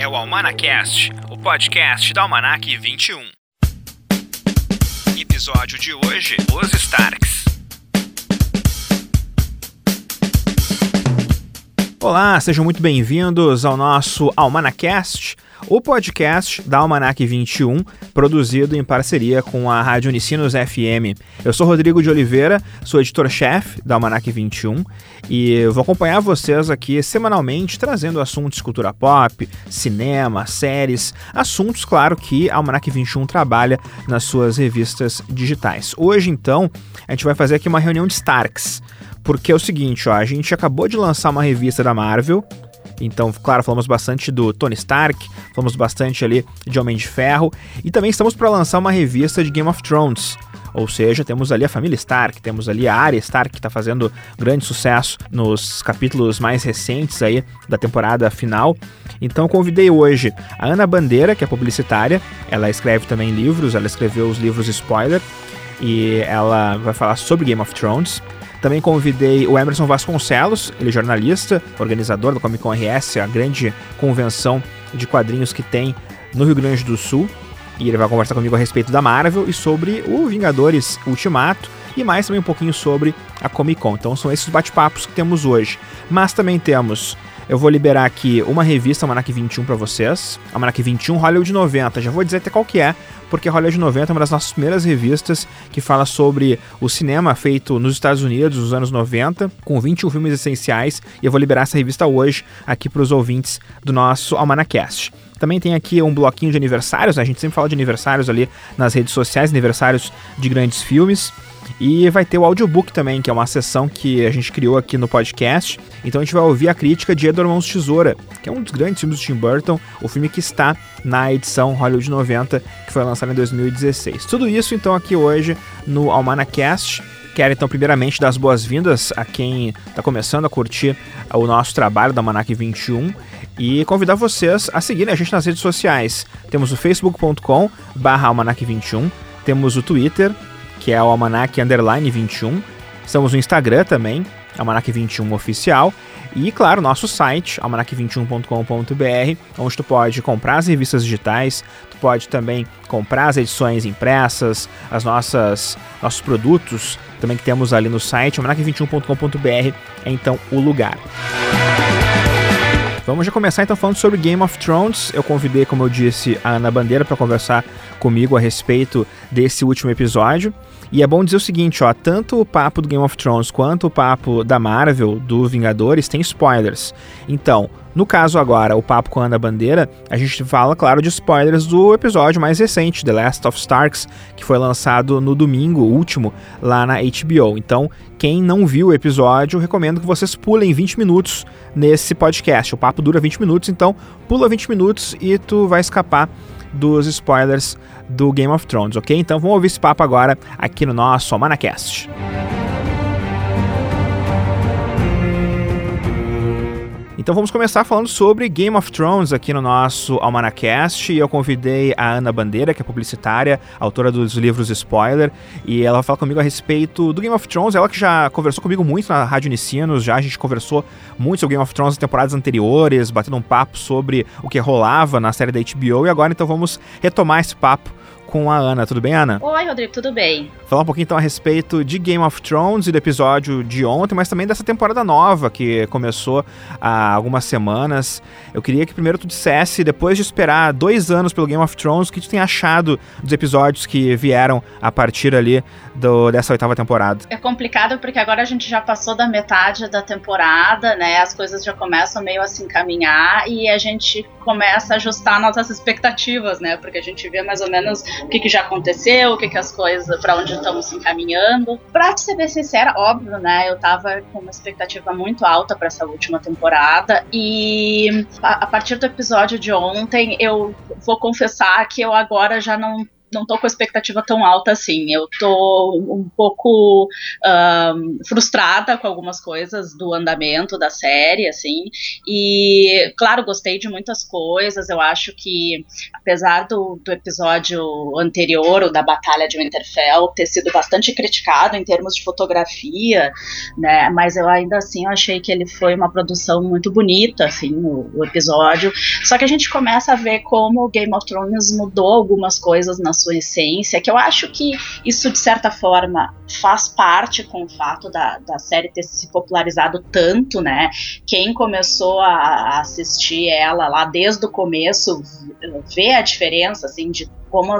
é o Almanacast, o podcast da Almanac 21. Episódio de hoje: Os Starks. Olá, sejam muito bem-vindos ao nosso Almanacast o podcast da Almanac 21, produzido em parceria com a Rádio Unicinos FM. Eu sou Rodrigo de Oliveira, sou editor-chefe da Almanac 21 e vou acompanhar vocês aqui semanalmente trazendo assuntos cultura pop, cinema, séries, assuntos, claro, que a Almanac 21 trabalha nas suas revistas digitais. Hoje, então, a gente vai fazer aqui uma reunião de Starks, porque é o seguinte, ó, a gente acabou de lançar uma revista da Marvel, então, claro, falamos bastante do Tony Stark, falamos bastante ali de Homem de Ferro e também estamos para lançar uma revista de Game of Thrones. Ou seja, temos ali a família Stark, temos ali a Arya Stark que está fazendo grande sucesso nos capítulos mais recentes aí da temporada final. Então convidei hoje a Ana Bandeira, que é publicitária, ela escreve também livros, ela escreveu os livros spoiler e ela vai falar sobre Game of Thrones. Também convidei o Emerson Vasconcelos, ele é jornalista, organizador do Comic Con RS, a grande convenção de quadrinhos que tem no Rio Grande do Sul. E ele vai conversar comigo a respeito da Marvel e sobre o Vingadores Ultimato e mais também um pouquinho sobre a Comic Con. Então são esses bate-papos que temos hoje. Mas também temos eu vou liberar aqui uma revista Almanac 21 para vocês. Almanac 21 Hollywood 90. Já vou dizer até qual que é, porque Hollywood 90 é uma das nossas primeiras revistas que fala sobre o cinema feito nos Estados Unidos nos anos 90, com 21 filmes essenciais, e eu vou liberar essa revista hoje aqui para os ouvintes do nosso Almanacast. Também tem aqui um bloquinho de aniversários, né? a gente sempre fala de aniversários ali nas redes sociais, aniversários de grandes filmes. E vai ter o audiobook também, que é uma sessão que a gente criou aqui no podcast. Então a gente vai ouvir a crítica de Edward Mãos Tesoura, que é um dos grandes filmes do Tim Burton, o filme que está na edição Hollywood 90, que foi lançada em 2016. Tudo isso então aqui hoje no Almanacast. Quero então primeiramente dar as boas-vindas a quem está começando a curtir o nosso trabalho da Almanac 21 e convidar vocês a seguirem a gente nas redes sociais. Temos o facebook.com barra almanac 21, temos o Twitter, que é o Almanac Underline 21. Estamos no Instagram também, Almanac 21 Oficial. E, claro, nosso site, almanac21.com.br, onde tu pode comprar as revistas digitais, tu pode também comprar as edições impressas, as nossas nossos produtos também que temos ali no site, almanac21.com.br é então o lugar. Vamos já começar então falando sobre Game of Thrones. Eu convidei, como eu disse, a Ana Bandeira para conversar comigo a respeito desse último episódio. E é bom dizer o seguinte, ó, tanto o papo do Game of Thrones quanto o papo da Marvel, do Vingadores, tem spoilers. Então, no caso agora, o papo com a Ana Bandeira, a gente fala, claro, de spoilers do episódio mais recente, The Last of Starks, que foi lançado no domingo último lá na HBO. Então, quem não viu o episódio, recomendo que vocês pulem 20 minutos nesse podcast. O papo dura 20 minutos, então pula 20 minutos e tu vai escapar dos spoilers do Game of Thrones, ok? Então vamos ouvir esse papo agora aqui no nosso Manacast. Então vamos começar falando sobre Game of Thrones aqui no nosso Almanacast. Eu convidei a Ana Bandeira, que é publicitária, autora dos livros Spoiler, e ela vai falar comigo a respeito do Game of Thrones. Ela que já conversou comigo muito na Rádio Unicinos, já a gente conversou muito sobre Game of Thrones nas temporadas anteriores, batendo um papo sobre o que rolava na série da HBO, e agora então vamos retomar esse papo com a Ana. Tudo bem, Ana? Oi, Rodrigo, tudo bem? Falar um pouquinho então a respeito de Game of Thrones e do episódio de ontem, mas também dessa temporada nova que começou há algumas semanas. Eu queria que primeiro tu dissesse, depois de esperar dois anos pelo Game of Thrones, o que tu tem achado dos episódios que vieram a partir ali do, dessa oitava temporada. É complicado porque agora a gente já passou da metade da temporada, né? As coisas já começam meio a se encaminhar e a gente começa a ajustar nossas expectativas, né? Porque a gente vê mais ou menos o que, que já aconteceu, o que, que as coisas, para onde estamos se encaminhando. Pra ser bem sincera, óbvio, né? Eu tava com uma expectativa muito alta para essa última temporada e a, a partir do episódio de ontem eu vou confessar que eu agora já não não tô com expectativa tão alta assim. Eu tô um pouco um, frustrada com algumas coisas do andamento da série, assim. E, claro, gostei de muitas coisas. Eu acho que, apesar do, do episódio anterior, o da Batalha de Winterfell, ter sido bastante criticado em termos de fotografia, né? Mas eu ainda assim eu achei que ele foi uma produção muito bonita, assim, o, o episódio. Só que a gente começa a ver como Game of Thrones mudou algumas coisas na sua essência, que eu acho que isso, de certa forma, faz parte com o fato da, da série ter se popularizado tanto, né? Quem começou a assistir ela lá desde o começo vê a diferença, assim, de como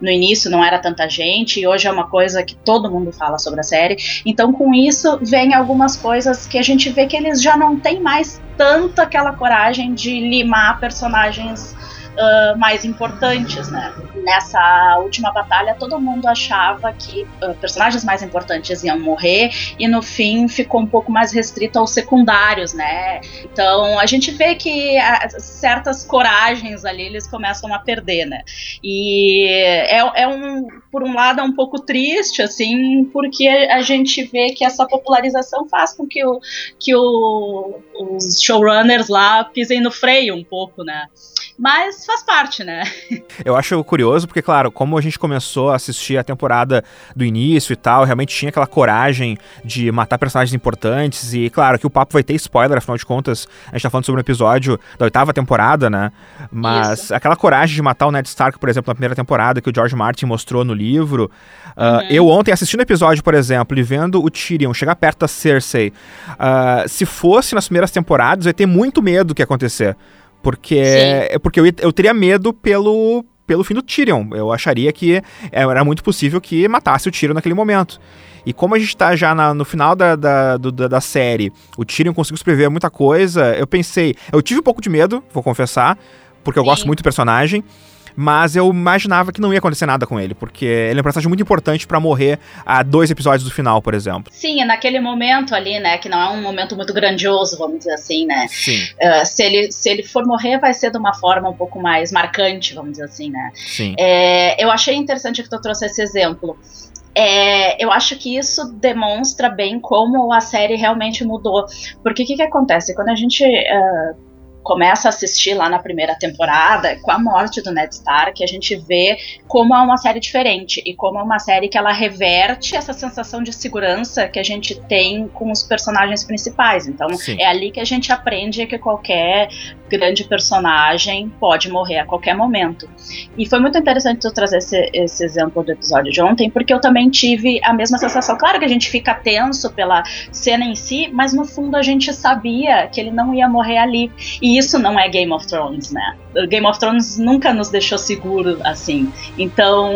no início não era tanta gente e hoje é uma coisa que todo mundo fala sobre a série. Então, com isso, vem algumas coisas que a gente vê que eles já não têm mais tanto aquela coragem de limar personagens uh, mais importantes, né? Nessa última batalha, todo mundo achava que uh, personagens mais importantes iam morrer e no fim ficou um pouco mais restrito aos secundários, né? Então a gente vê que uh, certas coragens ali eles começam a perder, né? E é, é um, por um lado, é um pouco triste, assim, porque a gente vê que essa popularização faz com que, o, que o, os showrunners lá pisem no freio um pouco, né? Mas faz parte, né? Eu acho curioso, porque, claro, como a gente começou a assistir a temporada do início e tal, realmente tinha aquela coragem de matar personagens importantes. E, claro, que o papo vai ter spoiler, afinal de contas, a gente tá falando sobre um episódio da oitava temporada, né? Mas Isso. aquela coragem de matar o Ned Stark, por exemplo, na primeira temporada, que o George Martin mostrou no livro. Uh, uhum. Eu ontem, assistindo o episódio, por exemplo, e vendo o Tyrion chegar perto da Cersei, uh, se fosse nas primeiras temporadas, eu ia ter muito medo do que ia acontecer. Porque, é porque eu, eu teria medo pelo, pelo fim do Tyrion. Eu acharia que era muito possível que matasse o Tyrion naquele momento. E como a gente tá já na, no final da, da, do, da, série, o Tyrion conseguiu escrever muita coisa, eu pensei... Eu tive um pouco de medo, vou confessar, porque eu Sim. gosto muito do personagem mas eu imaginava que não ia acontecer nada com ele, porque ele é um personagem muito importante para morrer a dois episódios do final, por exemplo. Sim, é naquele momento ali, né, que não é um momento muito grandioso, vamos dizer assim, né? Sim. Uh, se, ele, se ele for morrer, vai ser de uma forma um pouco mais marcante, vamos dizer assim, né? Sim. É, eu achei interessante que tu trouxe esse exemplo. É, eu acho que isso demonstra bem como a série realmente mudou. Porque o que, que acontece? Quando a gente uh, começa a assistir lá na primeira temporada, com a morte do Ned Stark, a gente vê como é uma série diferente e como é uma série que ela reverte essa sensação de segurança que a gente tem com os personagens principais. Então, Sim. é ali que a gente aprende que qualquer grande personagem pode morrer a qualquer momento. E foi muito interessante tu trazer esse, esse exemplo do episódio de ontem, porque eu também tive a mesma sensação. Claro que a gente fica tenso pela cena em si, mas no fundo a gente sabia que ele não ia morrer ali. E isso não é Game of Thrones, né? Game of Thrones nunca nos deixou seguro assim. Então,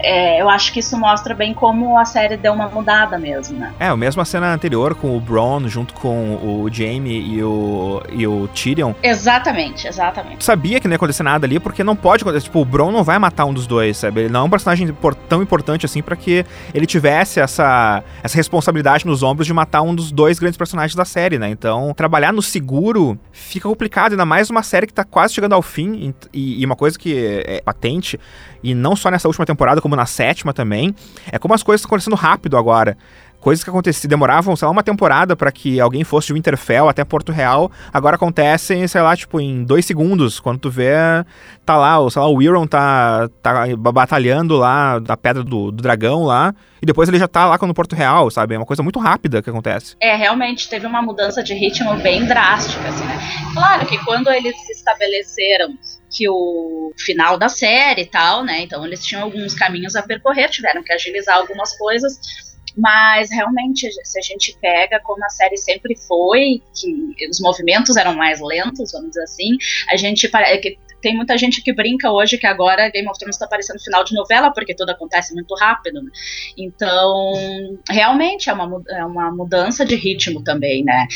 é, eu acho que isso mostra bem como a série deu uma mudada mesmo, né? É, o mesmo a cena anterior com o Bron junto com o Jaime e o, e o Tyrion. Exatamente, exatamente. Sabia que não ia acontecer nada ali, porque não pode acontecer. Tipo, o Bron não vai matar um dos dois, sabe? Ele não é um personagem tão importante assim para que ele tivesse essa, essa responsabilidade nos ombros de matar um dos dois grandes personagens da série, né? Então, trabalhar no seguro fica complicado, ainda mais uma série que tá quase chegando ao fim, e, e uma coisa que é patente, e não só nessa última temporada, como na sétima também, é como as coisas estão acontecendo rápido agora coisas que aconteciam, demoravam, sei lá, uma temporada para que alguém fosse de Winterfell até Porto Real, agora acontecem, sei lá, tipo, em dois segundos, quando tu vê, tá lá, ou sei lá, o Euron tá, tá batalhando lá da Pedra do, do Dragão lá, e depois ele já tá lá no Porto Real, sabe? É uma coisa muito rápida que acontece. É, realmente teve uma mudança de ritmo bem drástica, assim, né? Claro que quando eles se estabeleceram que o final da série e tal, né? Então eles tinham alguns caminhos a percorrer, tiveram que agilizar algumas coisas mas realmente, se a gente pega como a série sempre foi, que os movimentos eram mais lentos, vamos dizer assim, a gente que tem muita gente que brinca hoje que agora Game of Thrones está parecendo final de novela, porque tudo acontece muito rápido, né? Então, realmente é uma, é uma mudança de ritmo também, né?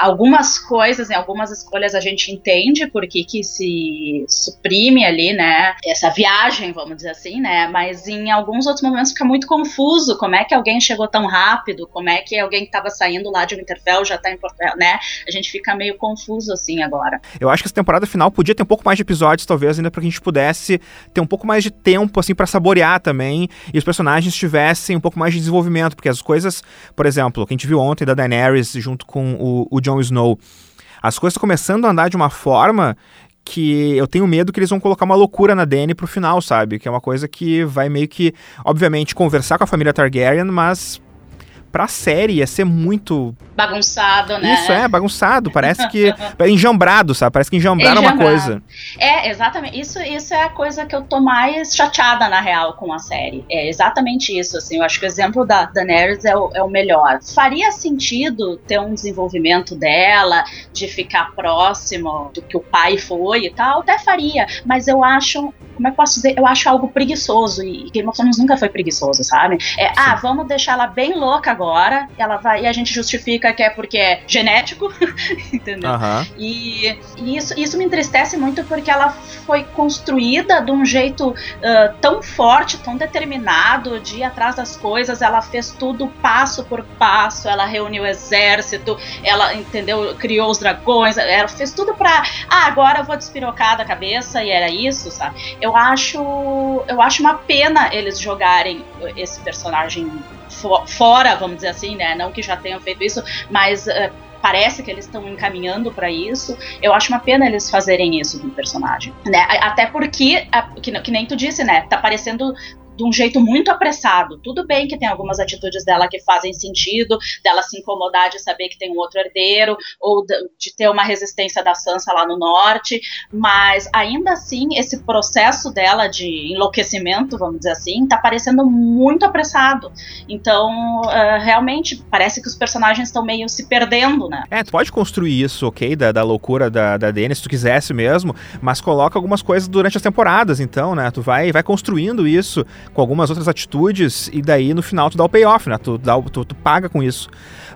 Algumas coisas, em algumas escolhas a gente entende por que, que se suprime ali, né? Essa viagem, vamos dizer assim, né? Mas em alguns outros momentos fica muito confuso como é que alguém chegou tão rápido? Como é que alguém que estava saindo lá de Winterfell já tá em Porto né? A gente fica meio confuso assim agora. Eu acho que essa temporada final podia ter um pouco mais de episódios, talvez, ainda para que a gente pudesse ter um pouco mais de tempo, assim, para saborear também e os personagens tivessem um pouco mais de desenvolvimento, porque as coisas, por exemplo, que a gente viu ontem da Daenerys junto com o, o Jon Snow, as coisas começando a andar de uma forma que eu tenho medo que eles vão colocar uma loucura na Dany pro final, sabe? Que é uma coisa que vai meio que, obviamente, conversar com a família Targaryen, mas pra série ia ser muito. Bagunçado, né? Isso é, bagunçado. Parece que. é enjambrado, sabe? Parece que enjambraram uma coisa. É, exatamente. Isso, isso é a coisa que eu tô mais chateada, na real, com a série. É exatamente isso, assim. Eu acho que o exemplo da Daenerys é o, é o melhor. Faria sentido ter um desenvolvimento dela, de ficar próximo do que o pai foi e tal, até faria. Mas eu acho. Como é que posso dizer? Eu acho algo preguiçoso. E Game of Thrones nunca foi preguiçoso, sabe? É, ah, vamos deixar ela bem louca agora, ela vai e a gente justifica que é porque é genético, entendeu? Uhum. E, e, isso, isso me entristece muito porque ela foi construída de um jeito uh, tão forte, tão determinado de ir atrás das coisas. Ela fez tudo passo por passo. Ela reuniu o exército, ela entendeu, criou os dragões. Ela fez tudo pra. Ah, agora eu vou despirocar da cabeça e era isso, sabe? Eu acho, eu acho uma pena eles jogarem esse personagem fora, vamos dizer assim, né? Não que já tenham feito isso, mas uh, parece que eles estão encaminhando para isso. Eu acho uma pena eles fazerem isso com o personagem, né? Até porque, que, que nem tu disse, né? Tá parecendo de um jeito muito apressado. Tudo bem que tem algumas atitudes dela que fazem sentido, dela se incomodar de saber que tem um outro herdeiro, ou de ter uma resistência da Sansa lá no norte, mas ainda assim, esse processo dela de enlouquecimento, vamos dizer assim, tá parecendo muito apressado. Então, uh, realmente, parece que os personagens estão meio se perdendo, né? É, tu pode construir isso, ok, da, da loucura da, da Dany, se tu quisesse mesmo, mas coloca algumas coisas durante as temporadas, então, né? Tu vai, vai construindo isso com algumas outras atitudes, e daí no final tu dá o payoff, né? Tu, dá, tu, tu paga com isso.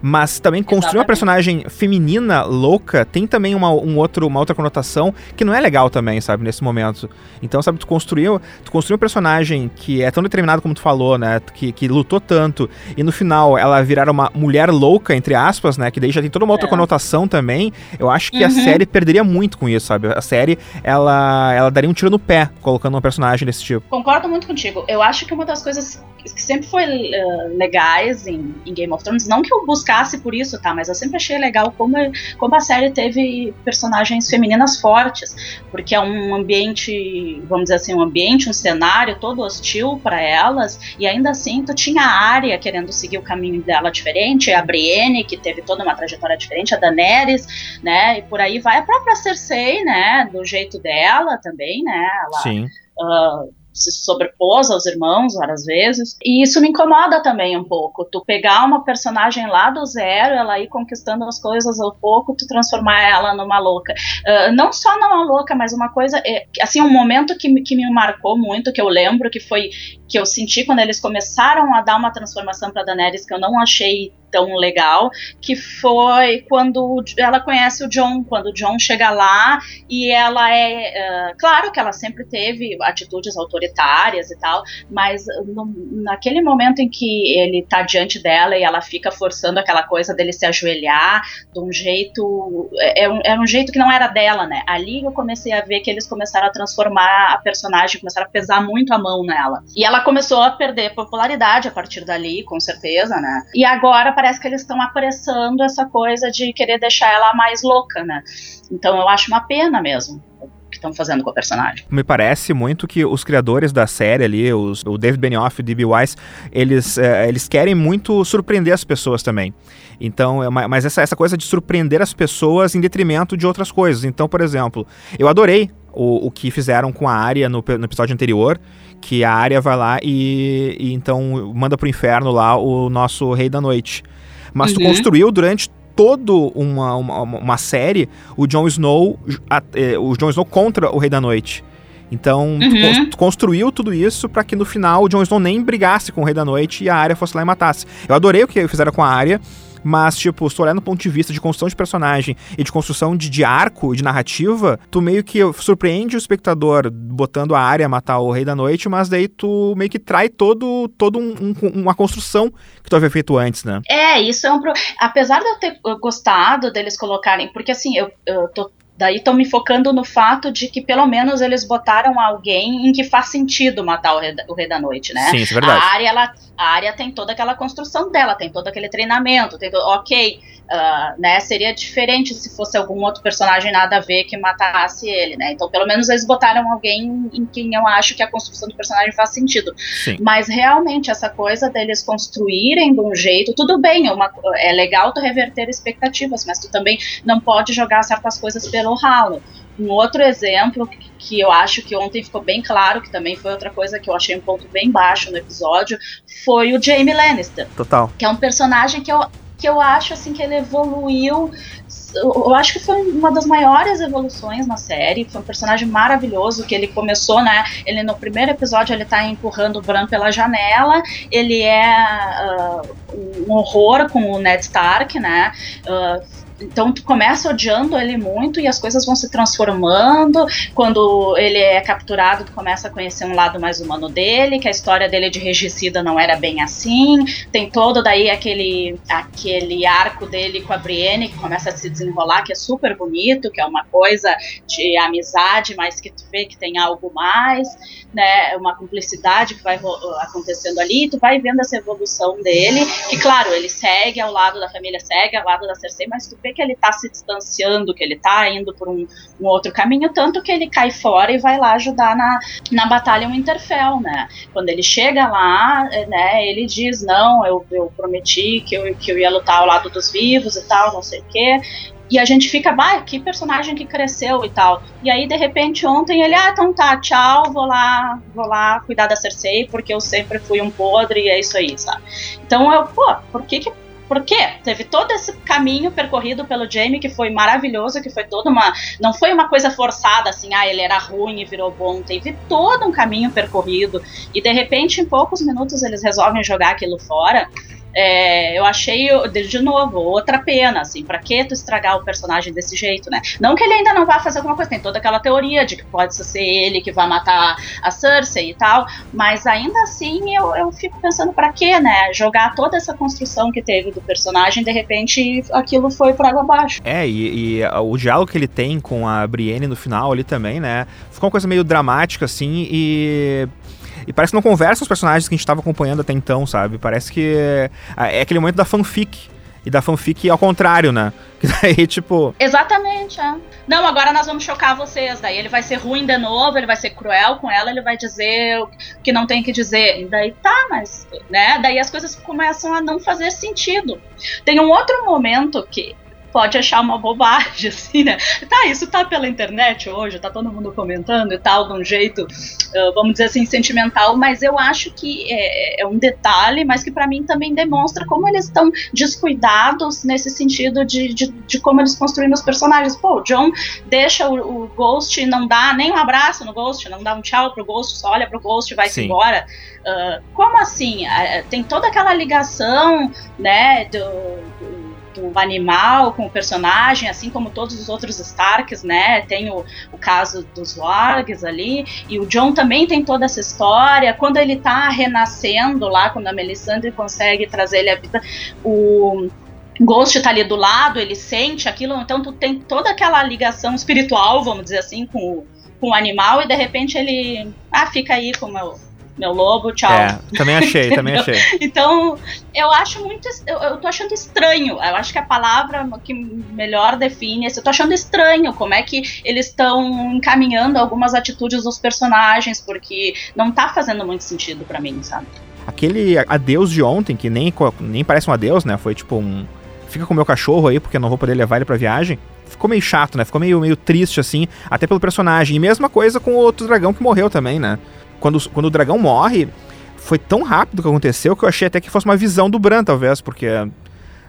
Mas também construir uma personagem feminina louca tem também uma, um outro, uma outra conotação que não é legal também, sabe, nesse momento. Então, sabe, tu construiu, tu construiu um personagem que é tão determinado como tu falou, né? Que, que lutou tanto, e no final ela virar uma mulher louca, entre aspas, né? Que daí já tem toda uma outra é. conotação também. Eu acho que uhum. a série perderia muito com isso, sabe? A série, ela, ela daria um tiro no pé colocando uma personagem desse tipo. Concordo muito contigo. Eu acho que uma das coisas que sempre foi uh, legais em, em, Game of Thrones, não que eu buscasse por isso, tá? Mas eu sempre achei legal como, como a série teve personagens femininas fortes, porque é um ambiente, vamos dizer assim, um ambiente, um cenário todo hostil para elas, e ainda assim tu tinha a Arya querendo seguir o caminho dela diferente, a Brienne, que teve toda uma trajetória diferente, a Daenerys, né? E por aí vai a própria Cersei, né? Do jeito dela também, né? Ela, Sim. Uh, se sobrepôs aos irmãos várias vezes. E isso me incomoda também um pouco. Tu pegar uma personagem lá do zero, ela ir conquistando as coisas ao pouco, tu transformar ela numa louca. Uh, não só numa louca, mas uma coisa. É, assim, um momento que, que me marcou muito, que eu lembro, que foi que eu senti quando eles começaram a dar uma transformação para Daenerys que eu não achei tão legal, que foi quando ela conhece o John, quando o John chega lá e ela é. Uh, claro que ela sempre teve atitudes autoritárias e tal, mas no, naquele momento em que ele tá diante dela e ela fica forçando aquela coisa dele se ajoelhar de um jeito. É, é um, era um jeito que não era dela, né? Ali eu comecei a ver que eles começaram a transformar a personagem, começaram a pesar muito a mão nela. E ela começou a perder popularidade a partir dali, com certeza, né? E agora parece que eles estão apressando essa coisa de querer deixar ela mais louca, né? Então eu acho uma pena mesmo que estão fazendo com o personagem. Me parece muito que os criadores da série ali, os, o David Benioff e o D.B. Weiss, eles, é, eles querem muito surpreender as pessoas também. Então, é mas essa, essa coisa de surpreender as pessoas em detrimento de outras coisas. Então, por exemplo, eu adorei o, o que fizeram com a Arya no, no episódio anterior, que a Arya vai lá e, e então manda pro inferno lá o nosso Rei da Noite mas uhum. tu construiu durante todo uma, uma, uma série o Jon Snow a, é, o Jon Snow contra o Rei da Noite. Então, uhum. tu, construiu tudo isso para que no final o Jon Snow nem brigasse com o Rei da Noite e a Arya fosse lá e matasse. Eu adorei o que fizeram com a Arya. Mas, tipo, se tu olhar no ponto de vista de construção de personagem e de construção de, de arco de narrativa, tu meio que surpreende o espectador botando a área matar o Rei da Noite, mas daí tu meio que trai todo, todo um, um, uma construção que tu havia feito antes, né? É, isso é um. Pro... Apesar de eu ter gostado deles colocarem, porque assim, eu, eu tô Daí estão me focando no fato de que pelo menos eles botaram alguém em que faz sentido matar o Rei, o Rei da Noite, né? Sim, isso é verdade. A área, ela, a área tem toda aquela construção dela, tem todo aquele treinamento, tem todo, ok, Uh, né, seria diferente se fosse algum outro personagem nada a ver que matasse ele, né? Então, pelo menos eles botaram alguém em quem eu acho que a construção do personagem faz sentido. Sim. Mas realmente essa coisa deles construírem de um jeito, tudo bem, é, uma, é legal tu reverter expectativas, mas tu também não pode jogar certas coisas pelo ralo. Um outro exemplo que, que eu acho que ontem ficou bem claro, que também foi outra coisa que eu achei um ponto bem baixo no episódio, foi o Jamie Lannister. Total. Que é um personagem que eu que eu acho assim que ele evoluiu. Eu acho que foi uma das maiores evoluções na série. Foi um personagem maravilhoso que ele começou, né? Ele no primeiro episódio ele tá empurrando o Bran pela janela. Ele é uh, um horror com o Ned Stark, né? Uh, então tu começa odiando ele muito e as coisas vão se transformando. Quando ele é capturado, tu começa a conhecer um lado mais humano dele, que a história dele de regicida não era bem assim. Tem todo daí aquele aquele arco dele com a Brienne que começa a se desenrolar, que é super bonito, que é uma coisa de amizade, mas que tu vê que tem algo mais, né? Uma cumplicidade que vai acontecendo ali, tu vai vendo essa evolução dele, que claro, ele segue ao lado da família, segue ao lado da Cersei, mas tu vê que ele está se distanciando, que ele está indo por um, um, outro caminho, tanto que ele cai fora e vai lá ajudar na, na batalha Winterfell, né? Quando ele chega lá, é, né, ele diz, não, eu, eu prometi que eu, que eu ia lutar ao lado dos vivos e tal, não sei o quê, e a gente fica, bah, que personagem que cresceu e tal. E aí, de repente, ontem ele, ah, então tá, tchau, vou lá, vou lá cuidar da Cersei, porque eu sempre fui um podre e é isso aí, sabe? Então eu, pô, por que que por quê? Teve todo esse caminho percorrido pelo Jamie que foi maravilhoso, que foi toda uma. Não foi uma coisa forçada, assim, ah, ele era ruim e virou bom. Teve todo um caminho percorrido. E de repente, em poucos minutos, eles resolvem jogar aquilo fora. É, eu achei, de novo, outra pena, assim, pra que tu estragar o personagem desse jeito, né? Não que ele ainda não vá fazer alguma coisa, tem toda aquela teoria de que pode ser ele que vai matar a Cersei e tal, mas ainda assim eu, eu fico pensando pra quê, né? Jogar toda essa construção que teve do personagem, de repente aquilo foi por água abaixo. É, e, e o diálogo que ele tem com a Brienne no final ali também, né? Ficou uma coisa meio dramática, assim, e e parece que não conversa os personagens que a gente estava acompanhando até então, sabe? Parece que é, é aquele momento da fanfic. E da fanfic ao contrário, né? Que daí, tipo. Exatamente, é. Não, agora nós vamos chocar vocês. Daí ele vai ser ruim de novo, ele vai ser cruel com ela, ele vai dizer o que não tem que dizer. E daí tá, mas. né? Daí as coisas começam a não fazer sentido. Tem um outro momento que pode achar uma bobagem, assim, né? Tá, isso tá pela internet hoje, tá todo mundo comentando e tal, de um jeito, uh, vamos dizer assim, sentimental, mas eu acho que é, é um detalhe, mas que para mim também demonstra como eles estão descuidados nesse sentido de, de, de, como eles construíram os personagens. Pô, o John deixa o, o Ghost, não dá nem um abraço no Ghost, não dá um tchau pro Ghost, só olha pro Ghost e vai-se embora. Uh, como assim? Uh, tem toda aquela ligação, né, do, do do animal com o personagem, assim como todos os outros Starks, né? Tem o, o caso dos Wargs ali, e o John também tem toda essa história. Quando ele tá renascendo lá, quando a Melisandre consegue trazer ele à vida, o Ghost tá ali do lado, ele sente aquilo, então tu tem toda aquela ligação espiritual, vamos dizer assim, com o, com o animal, e de repente ele, ah, fica aí com o meu lobo, tchau. É, também achei, também achei. então, eu acho muito. Eu, eu tô achando estranho. Eu acho que a palavra que melhor define é. Eu tô achando estranho como é que eles estão encaminhando algumas atitudes dos personagens, porque não tá fazendo muito sentido para mim, sabe? Aquele adeus de ontem, que nem, nem parece um adeus, né? Foi tipo um. Fica com o meu cachorro aí, porque eu não vou poder levar ele pra viagem ficou meio chato, né? Ficou meio, meio triste, assim, até pelo personagem. E mesma coisa com o outro dragão que morreu também, né? Quando, quando o dragão morre, foi tão rápido que aconteceu que eu achei até que fosse uma visão do Bran, talvez, porque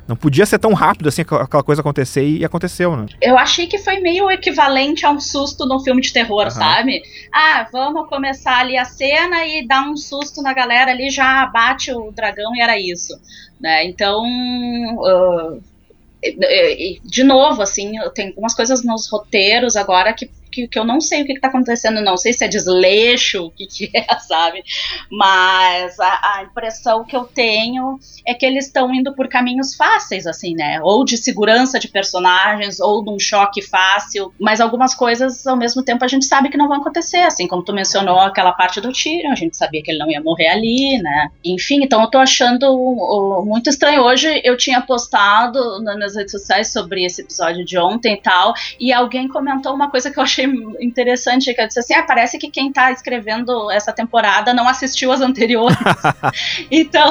Não podia ser tão rápido assim aquela coisa acontecer e aconteceu, né? Eu achei que foi meio equivalente a um susto num filme de terror, uhum. sabe? Ah, vamos começar ali a cena e dar um susto na galera ali, já bate o dragão e era isso. Né? Então, uh, de novo, assim, tem algumas coisas nos roteiros agora que que, que eu não sei o que está acontecendo, não sei se é desleixo, o que, que é, sabe? Mas a, a, impressão que eu tenho é que eles estão indo por caminhos fáceis, assim, né? Ou de segurança de personagens, ou de um choque fácil, mas algumas coisas, ao mesmo tempo, a gente sabe que não vão acontecer, assim, como tu mencionou aquela parte do Tyrion, a gente sabia que ele não ia morrer ali, né? Enfim, então eu tô achando muito estranho. Hoje eu tinha postado nas redes sociais sobre esse episódio de ontem e tal, e alguém comentou uma coisa que eu achei achei interessante, que eu disse assim, ah, parece que quem está escrevendo essa temporada não assistiu as anteriores. então,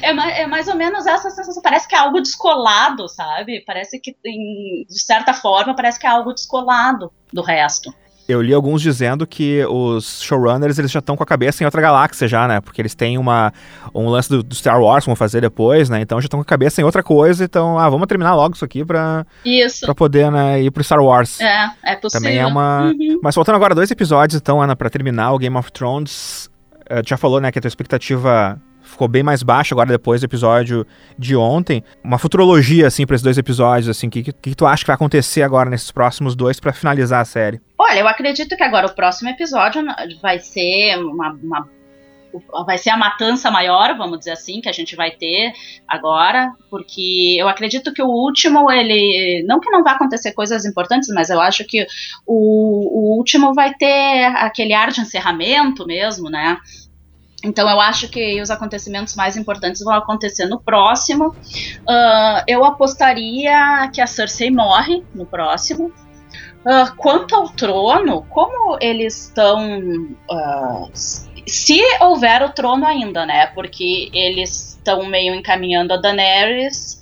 é, mais, é mais ou menos essa sensação, parece que é algo descolado, sabe? Parece que, em, de certa forma, parece que é algo descolado do resto. Eu li alguns dizendo que os showrunners eles já estão com a cabeça em outra galáxia já, né? Porque eles têm uma, um lance do, do Star Wars, vão fazer depois, né? Então já estão com a cabeça em outra coisa, então, ah, vamos terminar logo isso aqui pra, isso. pra poder, né, ir pro Star Wars. É, é possível. Também é uma... Uhum. Mas faltando agora dois episódios, então, Ana, pra terminar o Game of Thrones, uh, já falou, né, que a tua expectativa ficou bem mais baixo agora depois do episódio de ontem. Uma futurologia, assim, para esses dois episódios, assim, o que, que, que, tu acha que vai acontecer agora nesses próximos dois para finalizar a série? Olha, eu acredito que agora o próximo episódio vai ser uma, uma vai ser a matança maior, vamos dizer assim, que a gente vai ter agora, porque eu acredito que o último, ele. Não que não vai acontecer coisas importantes, mas eu acho que o, o último vai ter aquele ar de encerramento mesmo, né? Então eu acho que os acontecimentos mais importantes vão acontecer no próximo. Uh, eu apostaria que a Cersei morre no próximo. Uh, quanto ao trono, como eles estão. Uh, se houver o trono ainda, né? Porque eles estão meio encaminhando a Daenerys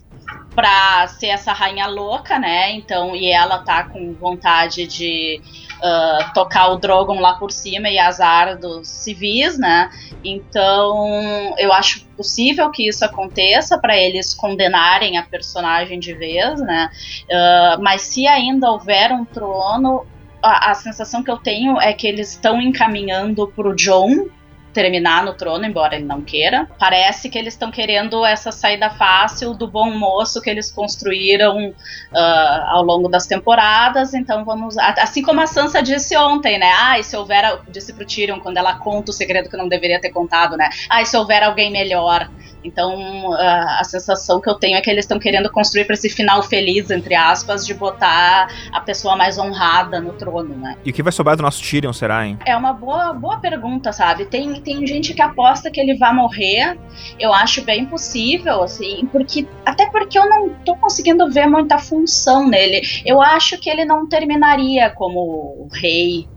pra ser essa rainha louca, né? Então, e ela tá com vontade de uh, tocar o Drogon lá por cima e azar dos civis, né? Então, eu acho possível que isso aconteça para eles condenarem a personagem de vez, né? Uh, mas se ainda houver um trono, a, a, sensação que eu tenho é que eles estão encaminhando pro John terminar no trono, embora ele não queira. Parece que eles estão querendo essa saída fácil do bom moço que eles construíram uh, ao longo das temporadas. Então vamos. Assim como a Sansa disse ontem, né? Ah, e se houver. Disse pro Tyrion quando ela conta o segredo que não deveria ter contado, né? Ah, e se houver alguém melhor. Então, a, a, sensação que eu tenho é que eles estão querendo construir para esse final feliz, entre aspas, de botar a pessoa mais honrada no trono, né? E o que vai sobrar do nosso Tyrion, será, hein? É uma boa, boa pergunta, sabe? Tem, tem gente que aposta que ele vai morrer. Eu acho bem possível, assim, porque até porque eu não tô conseguindo ver muita função nele. Eu acho que ele não terminaria como rei.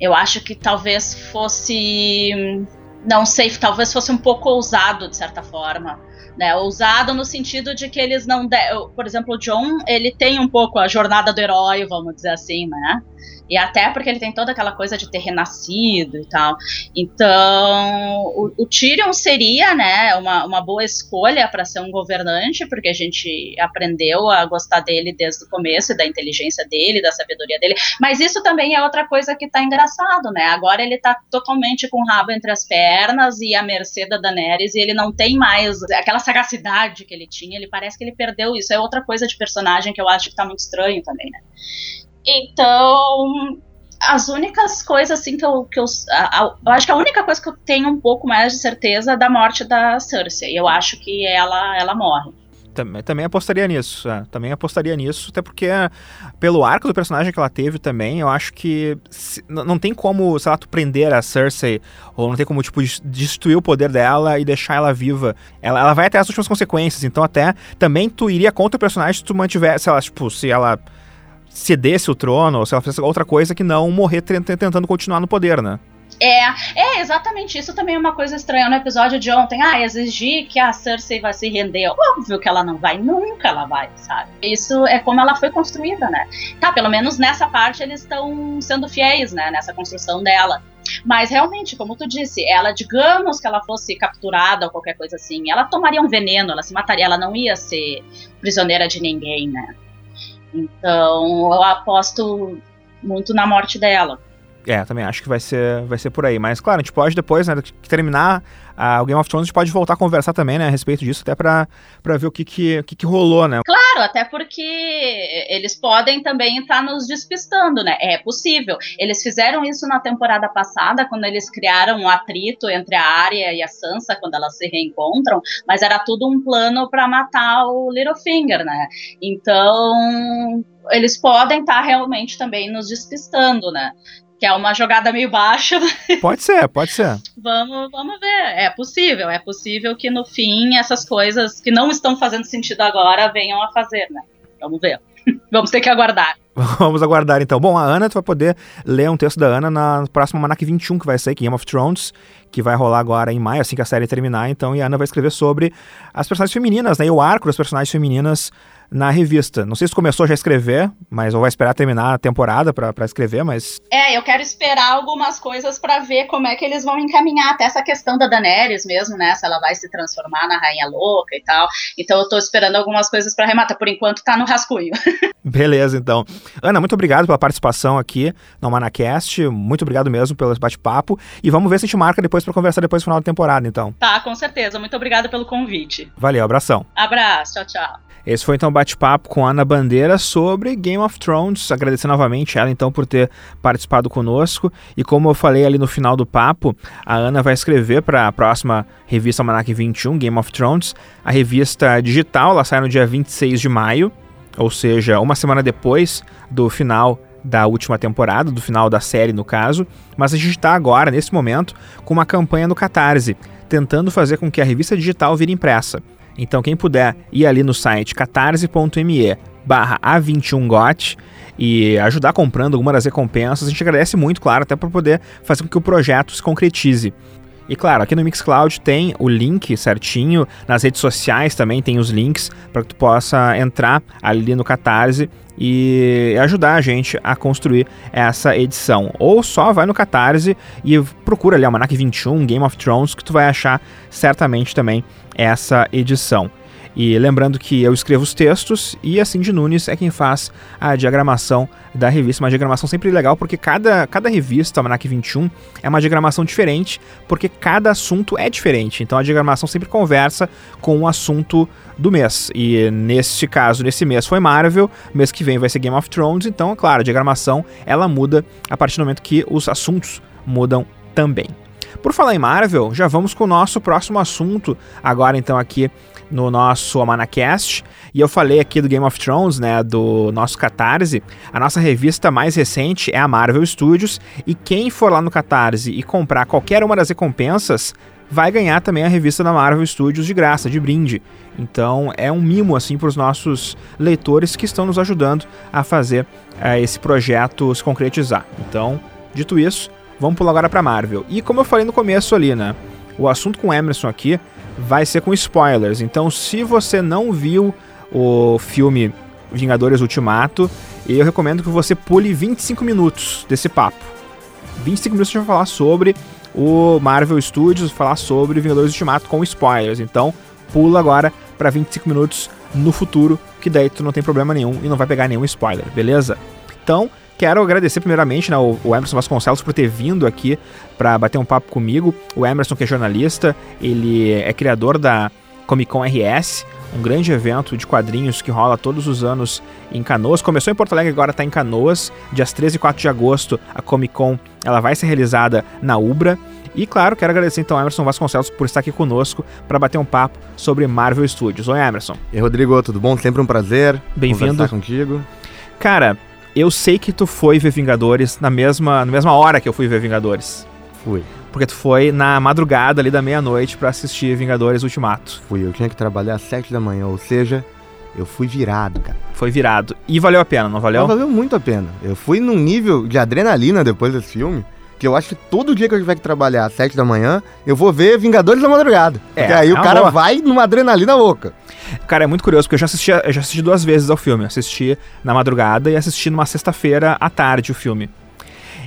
Eu acho que talvez fosse não sei, talvez fosse um pouco ousado de certa forma, né? Ousado no sentido de que eles não, de... por exemplo, o John, ele tem um pouco a jornada do herói, vamos dizer assim, né? E até porque ele tem toda aquela coisa de ter renascido e tal. Então, o, o Tyrion seria, né, uma, uma boa escolha para ser um governante, porque a gente aprendeu a gostar dele desde o começo, da inteligência dele, da sabedoria dele. Mas isso também é outra coisa que tá engraçado, né? Agora ele tá totalmente com o rabo entre as pernas e à mercê da Daenerys, e ele não tem mais aquela sagacidade que ele tinha, ele parece que ele perdeu isso. É outra coisa de personagem que eu acho que tá muito estranho também, né? Então, as únicas coisas assim que eu, que eu, a, eu acho que a única coisa que eu tenho um pouco mais de certeza é da morte da Cersei. Eu acho que ela ela morre. Também, também apostaria nisso, é, também apostaria nisso, até porque pelo arco do personagem que ela teve também, eu acho que se, não tem como, sei lá, tu prender a Cersei, ou não tem como, tipo, destruir o poder dela e deixar ela viva. Ela, ela vai até as últimas consequências, então até também tu iria contra o personagem se tu mantivesse, sei lá, tipo, se ela cedesse o trono, ou se ela fizesse outra coisa que não morrer tentando continuar no poder, né? É, é exatamente isso também é uma coisa estranha no episódio de ontem. Ah, exigir que a Cersei vai se render. Óbvio que ela não vai, nunca ela vai, sabe? Isso é como ela foi construída, né? Tá, pelo menos nessa parte eles estão sendo fiéis, né? Nessa construção dela. Mas realmente, como tu disse, ela, digamos que ela fosse capturada ou qualquer coisa assim, ela tomaria um veneno, ela se mataria, ela não ia ser prisioneira de ninguém, né? Então, eu aposto muito na morte dela. É, também acho que vai ser, vai ser por aí. Mas, claro, a gente pode depois, né, que terminar o Game of Thrones, a gente pode voltar a conversar também, né, a respeito disso, até pra, pra ver o que que, que que rolou, né. Claro, até porque eles podem também estar nos despistando, né, é possível. Eles fizeram isso na temporada passada, quando eles criaram um atrito entre a Arya e a Sansa, quando elas se reencontram, mas era tudo um plano para matar o Littlefinger, né. Então, eles podem estar realmente também nos despistando, né que é uma jogada meio baixa. Pode ser, pode ser. vamos, vamos ver. É possível, é possível que no fim essas coisas que não estão fazendo sentido agora venham a fazer, né? Vamos ver. vamos ter que aguardar. Vamos aguardar então. Bom, a Ana, tu vai poder ler um texto da Ana na próxima Manac 21 que vai sair, Game of Thrones, que vai rolar agora em maio, assim que a série terminar. Então, e a Ana vai escrever sobre as personagens femininas, né? E o arco das personagens femininas na revista. Não sei se começou já a escrever, mas ou vai esperar terminar a temporada para escrever, mas. É, eu quero esperar algumas coisas para ver como é que eles vão encaminhar até essa questão da Daenerys mesmo, né? Se ela vai se transformar na Rainha Louca e tal. Então eu tô esperando algumas coisas para rematar. Por enquanto tá no rascunho. Beleza, então. Ana, muito obrigado pela participação aqui no Manacast. Muito obrigado mesmo pelo bate-papo. E vamos ver se a gente marca depois para conversar depois do final da temporada, então. Tá, com certeza. Muito obrigada pelo convite. Valeu, abração. Abraço, tchau, tchau. Esse foi então o bate-papo com Ana Bandeira sobre Game of Thrones. Agradecer novamente ela então por ter participado conosco. E como eu falei ali no final do papo, a Ana vai escrever para a próxima revista Almanac 21, Game of Thrones. A revista digital, ela sai no dia 26 de maio, ou seja, uma semana depois do final da última temporada, do final da série no caso, mas a gente está agora, nesse momento, com uma campanha no Catarse, tentando fazer com que a revista digital vire impressa. Então, quem puder ir ali no site catarse.me barra A21GOT e ajudar comprando alguma das recompensas, a gente agradece muito, claro, até para poder fazer com que o projeto se concretize. E claro, aqui no Mixcloud tem o link certinho, nas redes sociais também tem os links para que tu possa entrar ali no Catarse e ajudar a gente a construir essa edição. Ou só vai no Catarse e procura ali Almanac 21, Game of Thrones, que tu vai achar certamente também essa edição. E lembrando que eu escrevo os textos e a Cindy Nunes é quem faz a diagramação da revista. Uma diagramação sempre legal porque cada, cada revista, Almanac 21, é uma diagramação diferente porque cada assunto é diferente. Então a diagramação sempre conversa com o assunto do mês. E neste caso, nesse mês foi Marvel, mês que vem vai ser Game of Thrones. Então, é claro, a diagramação ela muda a partir do momento que os assuntos mudam também. Por falar em Marvel, já vamos com o nosso próximo assunto, agora então aqui no nosso Amanacast. E eu falei aqui do Game of Thrones, né, do nosso Catarse. A nossa revista mais recente é a Marvel Studios, e quem for lá no Catarse e comprar qualquer uma das recompensas vai ganhar também a revista da Marvel Studios de graça, de brinde. Então é um mimo assim para os nossos leitores que estão nos ajudando a fazer uh, esse projeto se concretizar. Então, dito isso, vamos pular agora para Marvel. E como eu falei no começo ali, né, o assunto com o Emerson aqui vai ser com spoilers. Então, se você não viu o filme Vingadores Ultimato, eu recomendo que você pule 25 minutos desse papo. 25 minutos a gente vai falar sobre o Marvel Studios, falar sobre Vingadores Ultimato com spoilers. Então, pula agora para 25 minutos no futuro, que daí tu não tem problema nenhum e não vai pegar nenhum spoiler, beleza? Então, Quero agradecer primeiramente né, o, Emerson Vasconcelos por ter vindo aqui para bater um papo comigo. O Emerson, que é jornalista, ele é criador da Comic Con RS, um grande evento de quadrinhos que rola todos os anos em Canoas. Começou em Porto Alegre, agora está em Canoas. Dias 13 e 4 de agosto, a Comic Con ela vai ser realizada na Ubra. E claro, quero agradecer então ao Emerson Vasconcelos por estar aqui conosco para bater um papo sobre Marvel Studios. Oi, Emerson. E Rodrigo, tudo bom? Sempre um prazer. Bem-vindo. contigo. Cara, eu sei que tu foi ver Vingadores na mesma, na mesma hora que eu fui ver Vingadores. Fui. Porque tu foi na madrugada ali da meia-noite para assistir Vingadores Ultimato. Fui, eu tinha que trabalhar às sete da manhã, ou seja, eu fui virado, cara. Foi virado. E valeu a pena, não valeu? Não, valeu muito a pena. Eu fui num nível de adrenalina depois desse filme que eu acho que todo dia que eu tiver que trabalhar às 7 da manhã, eu vou ver Vingadores da Madrugada. É, porque aí é o cara boa. vai numa adrenalina louca. Cara, é muito curioso, porque eu já assisti, eu já assisti duas vezes ao filme. Assisti na madrugada e assisti numa sexta-feira à tarde o filme.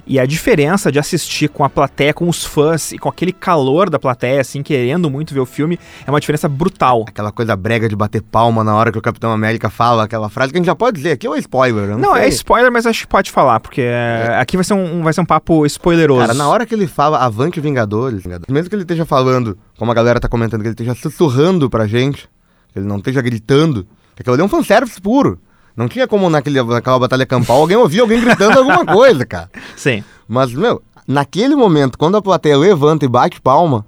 E a diferença de assistir com a plateia, com os fãs e com aquele calor da plateia, assim, querendo muito ver o filme, é uma diferença brutal. Aquela coisa brega de bater palma na hora que o Capitão América fala aquela frase que a gente já pode dizer, aqui é um spoiler. Não, não é spoiler, mas acho que pode falar, porque é. aqui vai ser, um, vai ser um papo spoileroso. Cara, na hora que ele fala Avante Vingadores, mesmo que ele esteja falando, como a galera tá comentando, que ele esteja sussurrando pra gente, que ele não esteja gritando, que aquilo ali é um fanservice puro. Não tinha como naquele, naquela batalha campal alguém ouvir alguém gritando alguma coisa, cara. Sim. Mas, meu, naquele momento, quando a plateia levanta e bate palma,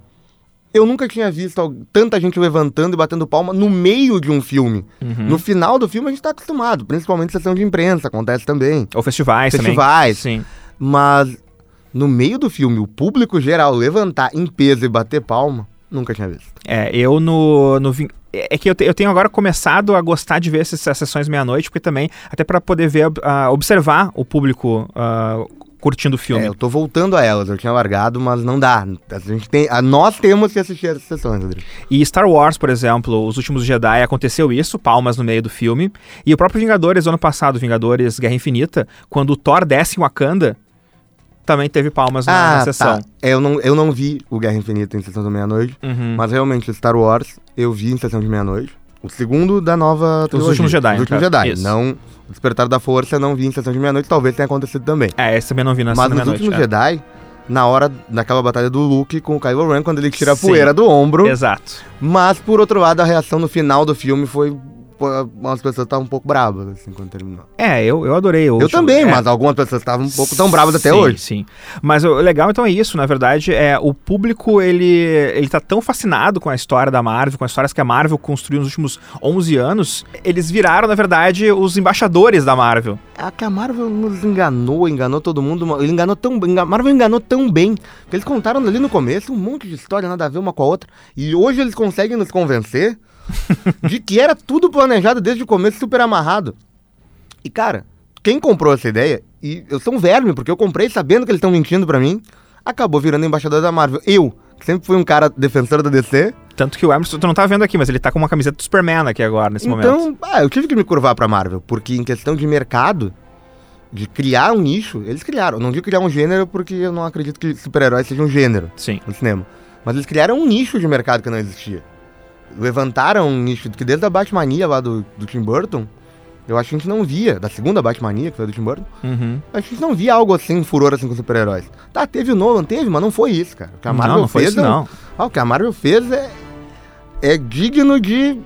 eu nunca tinha visto tanta gente levantando e batendo palma no meio de um filme. Uhum. No final do filme a gente tá acostumado, principalmente sessão de imprensa, acontece também. Ou festivais, festivais também. Sim. Mas no meio do filme, o público geral levantar em peso e bater palma, nunca tinha visto. É, eu no, no é, é que eu, te, eu tenho agora começado a gostar de ver essas, essas sessões meia-noite, porque também, até para poder ver, uh, observar o público uh, curtindo o filme. É, eu tô voltando a elas, eu tinha largado, mas não dá. A gente tem, a, nós temos que assistir essas sessões, Rodrigo. E Star Wars, por exemplo, Os Últimos Jedi, aconteceu isso, palmas no meio do filme. E o próprio Vingadores, ano passado, Vingadores Guerra Infinita, quando o Thor desce em Wakanda, também teve palmas na, ah, na sessão. Tá. Eu, não, eu não vi o Guerra Infinita em sessão da meia-noite, uhum. mas realmente Star Wars eu vi em sessão de meia-noite. O segundo da nova trilogia. Os Últimos Jedi. Os Últimos Jedi. Isso. Não o Despertar da Força, não vi em sessão de meia-noite, talvez tenha acontecido também. É, esse também não vi na Mas nos Últimos é. Jedi, na hora, naquela batalha do Luke com o Kylo Ren, quando ele tira a poeira do ombro. Exato. Mas, por outro lado, a reação no final do filme foi umas pessoas estavam um pouco bravas, assim, quando terminou. É, eu, eu adorei. Eu também, é. mas algumas pessoas estavam um pouco tão bravas até sim, hoje. Sim, Mas o legal, então, é isso. Na verdade, é o público, ele, ele tá tão fascinado com a história da Marvel, com as histórias que a Marvel construiu nos últimos 11 anos, eles viraram, na verdade, os embaixadores da Marvel. É que a Marvel nos enganou, enganou todo mundo. Ele enganou tão bem. A Marvel enganou tão bem. Que eles contaram ali no começo um monte de história, nada a ver uma com a outra. E hoje eles conseguem nos convencer de que era tudo planejado desde o começo, super amarrado. E cara, quem comprou essa ideia, e eu sou um verme, porque eu comprei sabendo que eles estão mentindo para mim, acabou virando embaixador da Marvel. Eu, que sempre fui um cara defensor da DC. Tanto que o Emerson, tu não tá vendo aqui, mas ele tá com uma camiseta do Superman aqui agora, nesse então, momento. Então, ah, eu tive que me curvar pra Marvel, porque em questão de mercado, de criar um nicho, eles criaram. Eu não digo criar um gênero, porque eu não acredito que super-herói seja um gênero Sim. no cinema. Mas eles criaram um nicho de mercado que não existia levantaram um nicho que desde a Batmania lá do, do Tim Burton, eu acho que a gente não via, da segunda Batmania, que foi do Tim Burton, uhum. a gente não via algo assim, um furor assim com super-heróis. Tá, teve o Nolan, teve, mas não foi isso, cara. O que a Marvel não, não fez. Isso, não. Ah, o que a Marvel fez é, é digno de.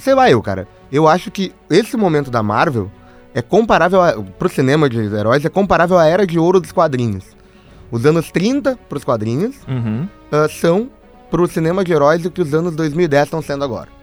Sei lá, eu, cara. Eu acho que esse momento da Marvel é comparável a, pro cinema de heróis, é comparável à era de ouro dos quadrinhos. Os anos 30 pros quadrinhos uhum. uh, são pro cinema de heróis do que os anos 2010 estão sendo agora.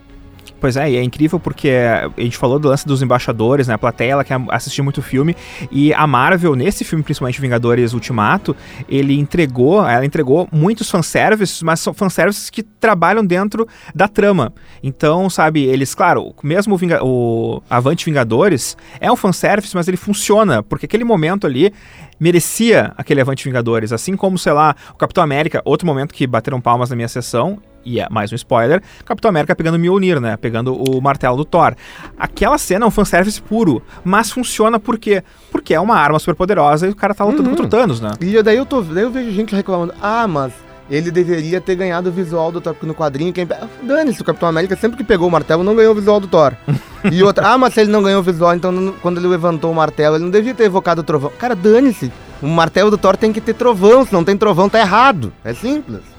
Pois é, e é incrível porque a gente falou do lance dos embaixadores, né? A plateia ela quer assistir muito filme e a Marvel, nesse filme, principalmente Vingadores Ultimato, ele entregou, ela entregou muitos fanservices, mas são fanservices que trabalham dentro da trama. Então, sabe, eles, claro, mesmo o, o Avante Vingadores é um fanservice, mas ele funciona, porque aquele momento ali merecia aquele Avante Vingadores, assim como, sei lá, o Capitão América, outro momento que bateram palmas na minha sessão, e é mais um spoiler, Capitão América pegando o Mjolnir, né? Pegando o martelo do Thor. Aquela cena é um fanservice puro, mas funciona por quê? Porque é uma arma super poderosa e o cara tá lutando uhum. contra o Thanos, né? E daí eu, tô, daí eu vejo gente reclamando, ah, mas ele deveria ter ganhado o visual do Thor, no quadrinho quem... Dane-se, o Capitão América sempre que pegou o martelo não ganhou o visual do Thor. e outra, ah, mas se ele não ganhou o visual, então quando ele levantou o martelo, ele não devia ter evocado o trovão. Cara, dane-se. O martelo do Thor tem que ter trovão, se não tem trovão tá errado. É simples.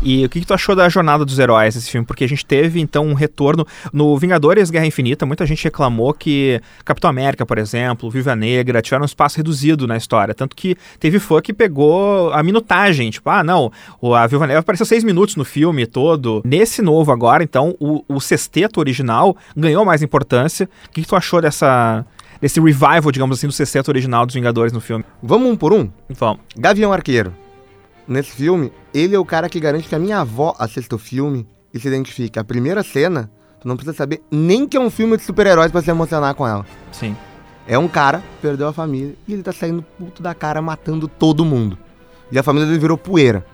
E o que, que, tu achou da jornada dos heróis desse filme? Porque a gente teve, então, um retorno. No Vingadores Guerra Infinita, muita gente reclamou que Capitão América, por exemplo, Viva Negra, tiveram um espaço reduzido na história. Tanto que teve fã que pegou a minutagem. Tipo, ah, não, a Viva Negra apareceu seis minutos no filme todo. Nesse novo agora, então, o, o sexteto original ganhou mais importância. O que, que tu achou dessa, desse revival, digamos assim, do sexteto original dos Vingadores no filme? Vamos um por um? Vamos. Gavião Arqueiro nesse filme, ele é o cara que garante que a minha avó assista o filme e se identifique. A primeira cena, tu não precisa saber nem que é um filme de super-heróis pra se emocionar com ela. Sim. É um cara, perdeu a família, e ele tá saindo puto da cara, matando todo mundo. E a família dele virou poeira.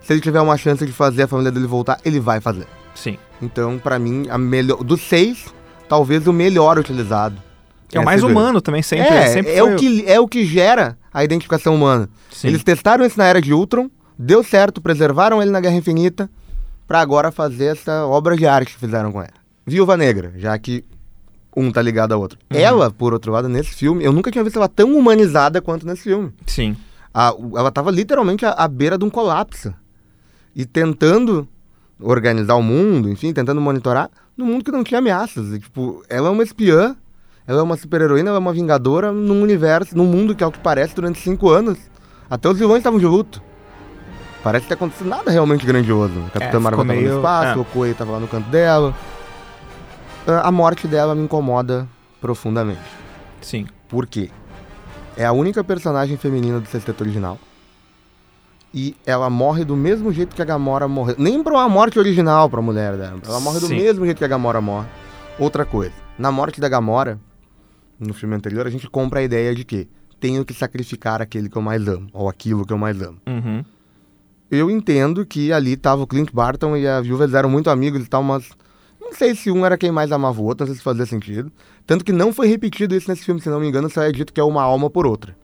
Se ele tiver uma chance de fazer a família dele voltar, ele vai fazer. Sim. Então, para mim, a melhor. Dos seis, talvez o melhor utilizado. É o mais humano também, sempre. É, sempre é, o que, é o que gera a identificação humana. Sim. Eles testaram isso na Era de Ultron, deu certo, preservaram ele na Guerra Infinita, pra agora fazer essa obra de arte que fizeram com ela. Viúva Negra, já que um tá ligado ao outro. Uhum. Ela, por outro lado, nesse filme, eu nunca tinha visto ela tão humanizada quanto nesse filme. Sim. A- ela tava literalmente à, à beira de um colapso. E tentando organizar o mundo, enfim, tentando monitorar, num mundo que não tinha ameaças. E, tipo, ela é uma espiã, ela é uma super-heroína, ela é uma vingadora num universo, num mundo que, ao que parece, durante cinco anos, até os vilões estavam de luto. Parece ter acontecido nada realmente grandioso. A Capitã ficou Marvel tava meio- no espaço, é. o Okoye tava lá no canto dela. Ah, A morte dela me incomoda profundamente. Sim. Por quê? É a única personagem feminina do sexteto original. E ela morre do mesmo jeito que a Gamora morreu. Nem pra uma morte original pra mulher dela. Ela morre do Sim. mesmo jeito que a Gamora morre. Outra coisa. Na morte da Gamora, no filme anterior, a gente compra a ideia de que tenho que sacrificar aquele que eu mais amo. Ou aquilo que eu mais amo. Uhum. Eu entendo que ali tava o Clint Barton e a Viúva eles eram muito amigos e tal, mas não sei se um era quem mais amava o outro, não sei se fazia sentido. Tanto que não foi repetido isso nesse filme, se não me engano, só é dito que é uma alma por outra.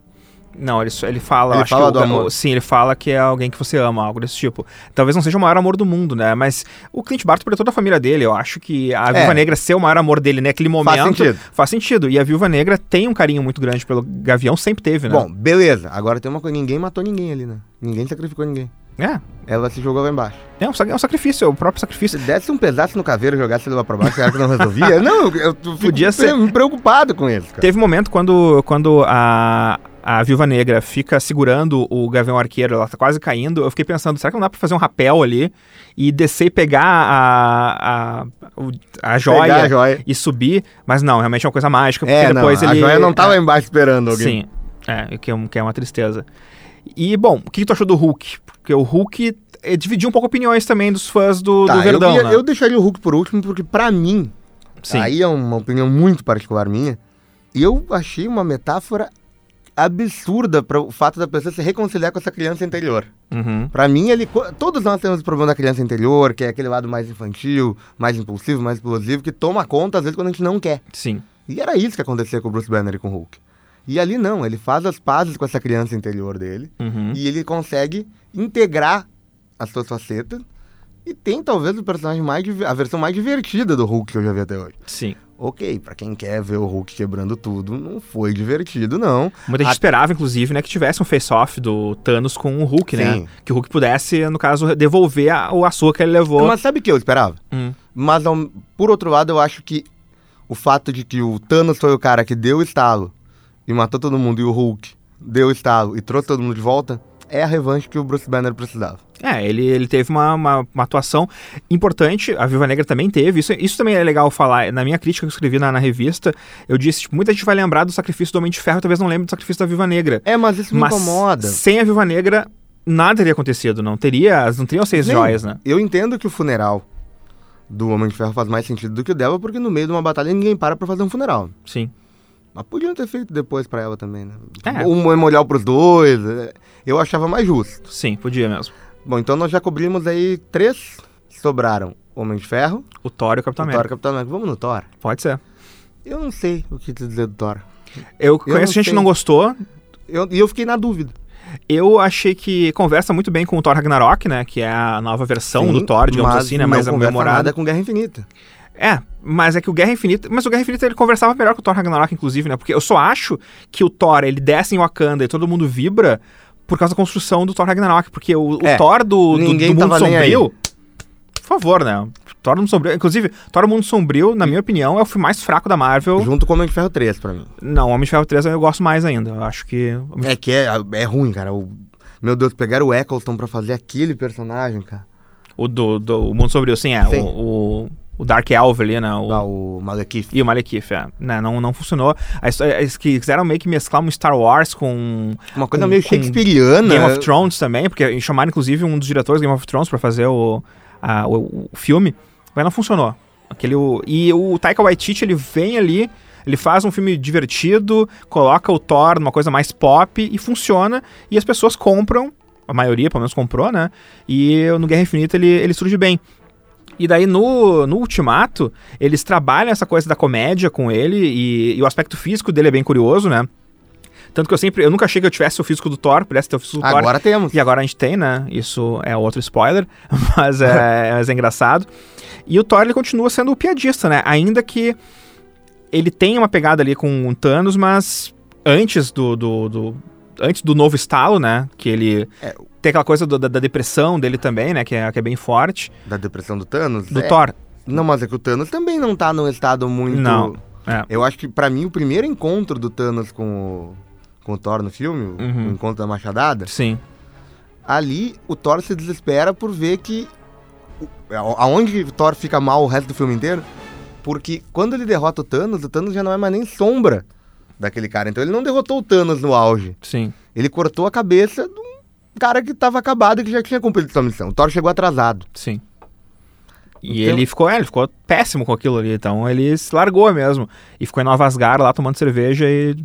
Não, ele, ele fala. Ele acho fala que o- do amor. Sim, ele fala que é alguém que você ama, algo desse tipo. Talvez não seja o maior amor do mundo, né? Mas o Clint Barton por toda a família dele, eu acho que a Viúva Negra ser o maior amor dele naquele momento. sentido. Faz sentido. E a Viúva Negra tem um carinho muito grande pelo Gavião, sempre teve, né? Bom, beleza. Agora tem uma coisa, ninguém matou ninguém ali, né? Ninguém sacrificou ninguém. É. Ela se jogou lá embaixo. É um, é um sacrifício, é o próprio sacrifício. Se desse um pedaço no caveiro e jogasse ele lá pra baixo, será que não resolvia? não, eu, eu Podia ser. pre- preocupado com isso, cara. Teve um momento quando, quando a, a Viúva Negra fica segurando o Gavião Arqueiro, ela tá quase caindo. Eu fiquei pensando, será que não dá pra fazer um rapel ali e descer e pegar a, a, a joia, Pegar a joia. e subir? Mas não, realmente é uma coisa mágica, porque É, depois não, ele. a joia não tava lá embaixo esperando alguém. Sim, é, o que é, um- que é uma tristeza. E, bom, o que, que tu achou do Hulk? Porque o Hulk eh, dividiu um pouco opiniões também dos fãs do, Tá, do Verdão, eu, ia- né? eu deixaria o Hulk por último, porque pra mim, Sim. aí é uma opinião muito particular minha, eu achei uma metáfora absurda para o fato da pessoa se reconciliar com essa criança interior. Uhum. Pra mim, ele, todos nós temos o problema da criança interior, que é aquele lado mais infantil, mais impulsivo, mais explosivo, que toma conta às vezes quando a gente não quer. Sim. E era isso que acontecia com o Bruce Banner e com o Hulk. E ali não, ele faz as pazes com essa criança interior dele Uhum. e ele consegue integrar as suas facetas e tem talvez o personagem mais a versão mais divertida do Hulk que eu já vi até hoje. Sim. Ok, pra quem quer ver o Hulk quebrando tudo, não foi divertido não. Muita gente A- esperava, inclusive, né, que tivesse um face-off do Thanos com o Hulk, né? Sim. Que o Hulk pudesse, no caso, devolver a, o açúcar que ele levou. Mas sabe o que eu esperava? Hum. Mas, por outro lado, eu acho que o fato de que o Thanos foi o cara que deu o estalo e matou todo mundo, e o Hulk deu o estalo e trouxe todo mundo de volta, é a revanche que o Bruce Banner precisava. É, ele, ele teve uma, uma, uma atuação importante, a Viva Negra também teve, isso, isso também é legal falar. Na minha crítica que eu escrevi na, na revista, eu disse, tipo, muita gente vai lembrar do sacrifício do Homem de Ferro, talvez não lembre do sacrifício da Viva Negra. É, mas isso me Mas incomoda. sem a Viva Negra, nada teria acontecido, não teria, não teriam seis Nem- joias, né? Eu entendo que o funeral do Homem de Ferro faz mais sentido do que o dela, porque no meio de uma batalha ninguém para pra fazer um funeral. Sim. Mas podiam ter feito depois pra ela também, né? É. Um memorial pros dois. é, Eu achava mais justo. Sim, podia mesmo. Bom, então nós já cobrimos aí três. Sobraram Homem de Ferro, O Thor e o Capitão o Thor e América. o Capitão América. Vamos no Thor? Pode ser. Eu não sei o que te dizer do Thor. Eu conheço não gente que não gostou, Eu- E eu, fiquei na dúvida. Eu achei que conversa muito bem com o Thor Ragnarok, né? Que é a nova versão Sim, do Thor, digamos mas assim, né? Mais conversa memorada. nada com Guerra Infinita. É, mas é que o Guerra Infinita. Mas o Guerra Infinita ele conversava melhor com o Thor Ragnarok, inclusive, né? Porque eu só acho que o Thor ele desce em Wakanda e todo mundo vibra por causa da construção do Thor Ragnarok. Porque o, o É, Thor do, do, ninguém do Mundo. Sombrio. Por favor, né? Thor do Mundo Sombrio. Inclusive, Thor do Mundo Sombrio, na minha opinião, é o filme mais fraco da Marvel. Junto com Homem de Ferro 3 pra mim. Não, Homem de Ferro 3 eu gosto mais ainda. Eu acho que. É que é, é ruim, cara. O- meu Deus, pegaram o Eccleston pra fazer aquele personagem, cara. O do, do Mundo Sombrio, sim, é. Sim. O, o, o Dark Elf ali, né? O, Lá, o Malekith. E o Malekith, é. Né, não, não funcionou. A história, eles que quiseram meio que mesclar um Star Wars com Uma coisa com- meio com shakespeariana. Game of Thrones também, porque chamaram inclusive um dos diretores Game of Thrones pra fazer o, a- o, o filme, mas não funcionou. Aquele, o- e o Taika Waititi, ele vem ali, ele faz um filme divertido, coloca o Thor numa coisa mais pop e funciona, e as pessoas compram, a maioria pelo menos comprou, né? E no Guerra Infinita ele, ele surge bem. E daí no, no Ultimato, eles trabalham essa coisa da comédia com ele e, e o aspecto físico dele é bem curioso, né? Tanto que eu sempre. Eu nunca achei que eu tivesse o físico do Thor, pudesse ter o físico do Thor. Agora temos. E agora a gente tem, né? Isso é outro spoiler, mas é, mas é engraçado. E o Thor, ele continua sendo o piadista, né? Ainda que ele tenha uma pegada ali com o Thanos, mas antes do, do, do- antes do novo estalo, né? Que ele É. tem aquela coisa do- da, da depressão dele também, né? Que é, que é bem forte. Da depressão do Thanos? Do É. Thor. Não, mas é que o Thanos também não tá num estado muito. Não. É. Eu acho que, pra mim, o primeiro encontro do Thanos com o, com o Thor no filme, o- Uhum. o encontro da Machadada, Sim. ali o Thor se desespera por ver que. o- Aonde o Thor fica mal o resto do filme inteiro? Porque quando ele derrota o Thanos, o Thanos já não é mais nem sombra daquele cara. Então ele não derrotou o Thanos no auge. Sim. Ele cortou a cabeça de um cara que tava acabado e que já tinha cumprido sua missão. O Thor chegou atrasado. Sim. E Então- ele ficou, é, ele ficou péssimo com aquilo ali, então ele se largou mesmo. E ficou em Nova Asgard lá tomando cerveja e.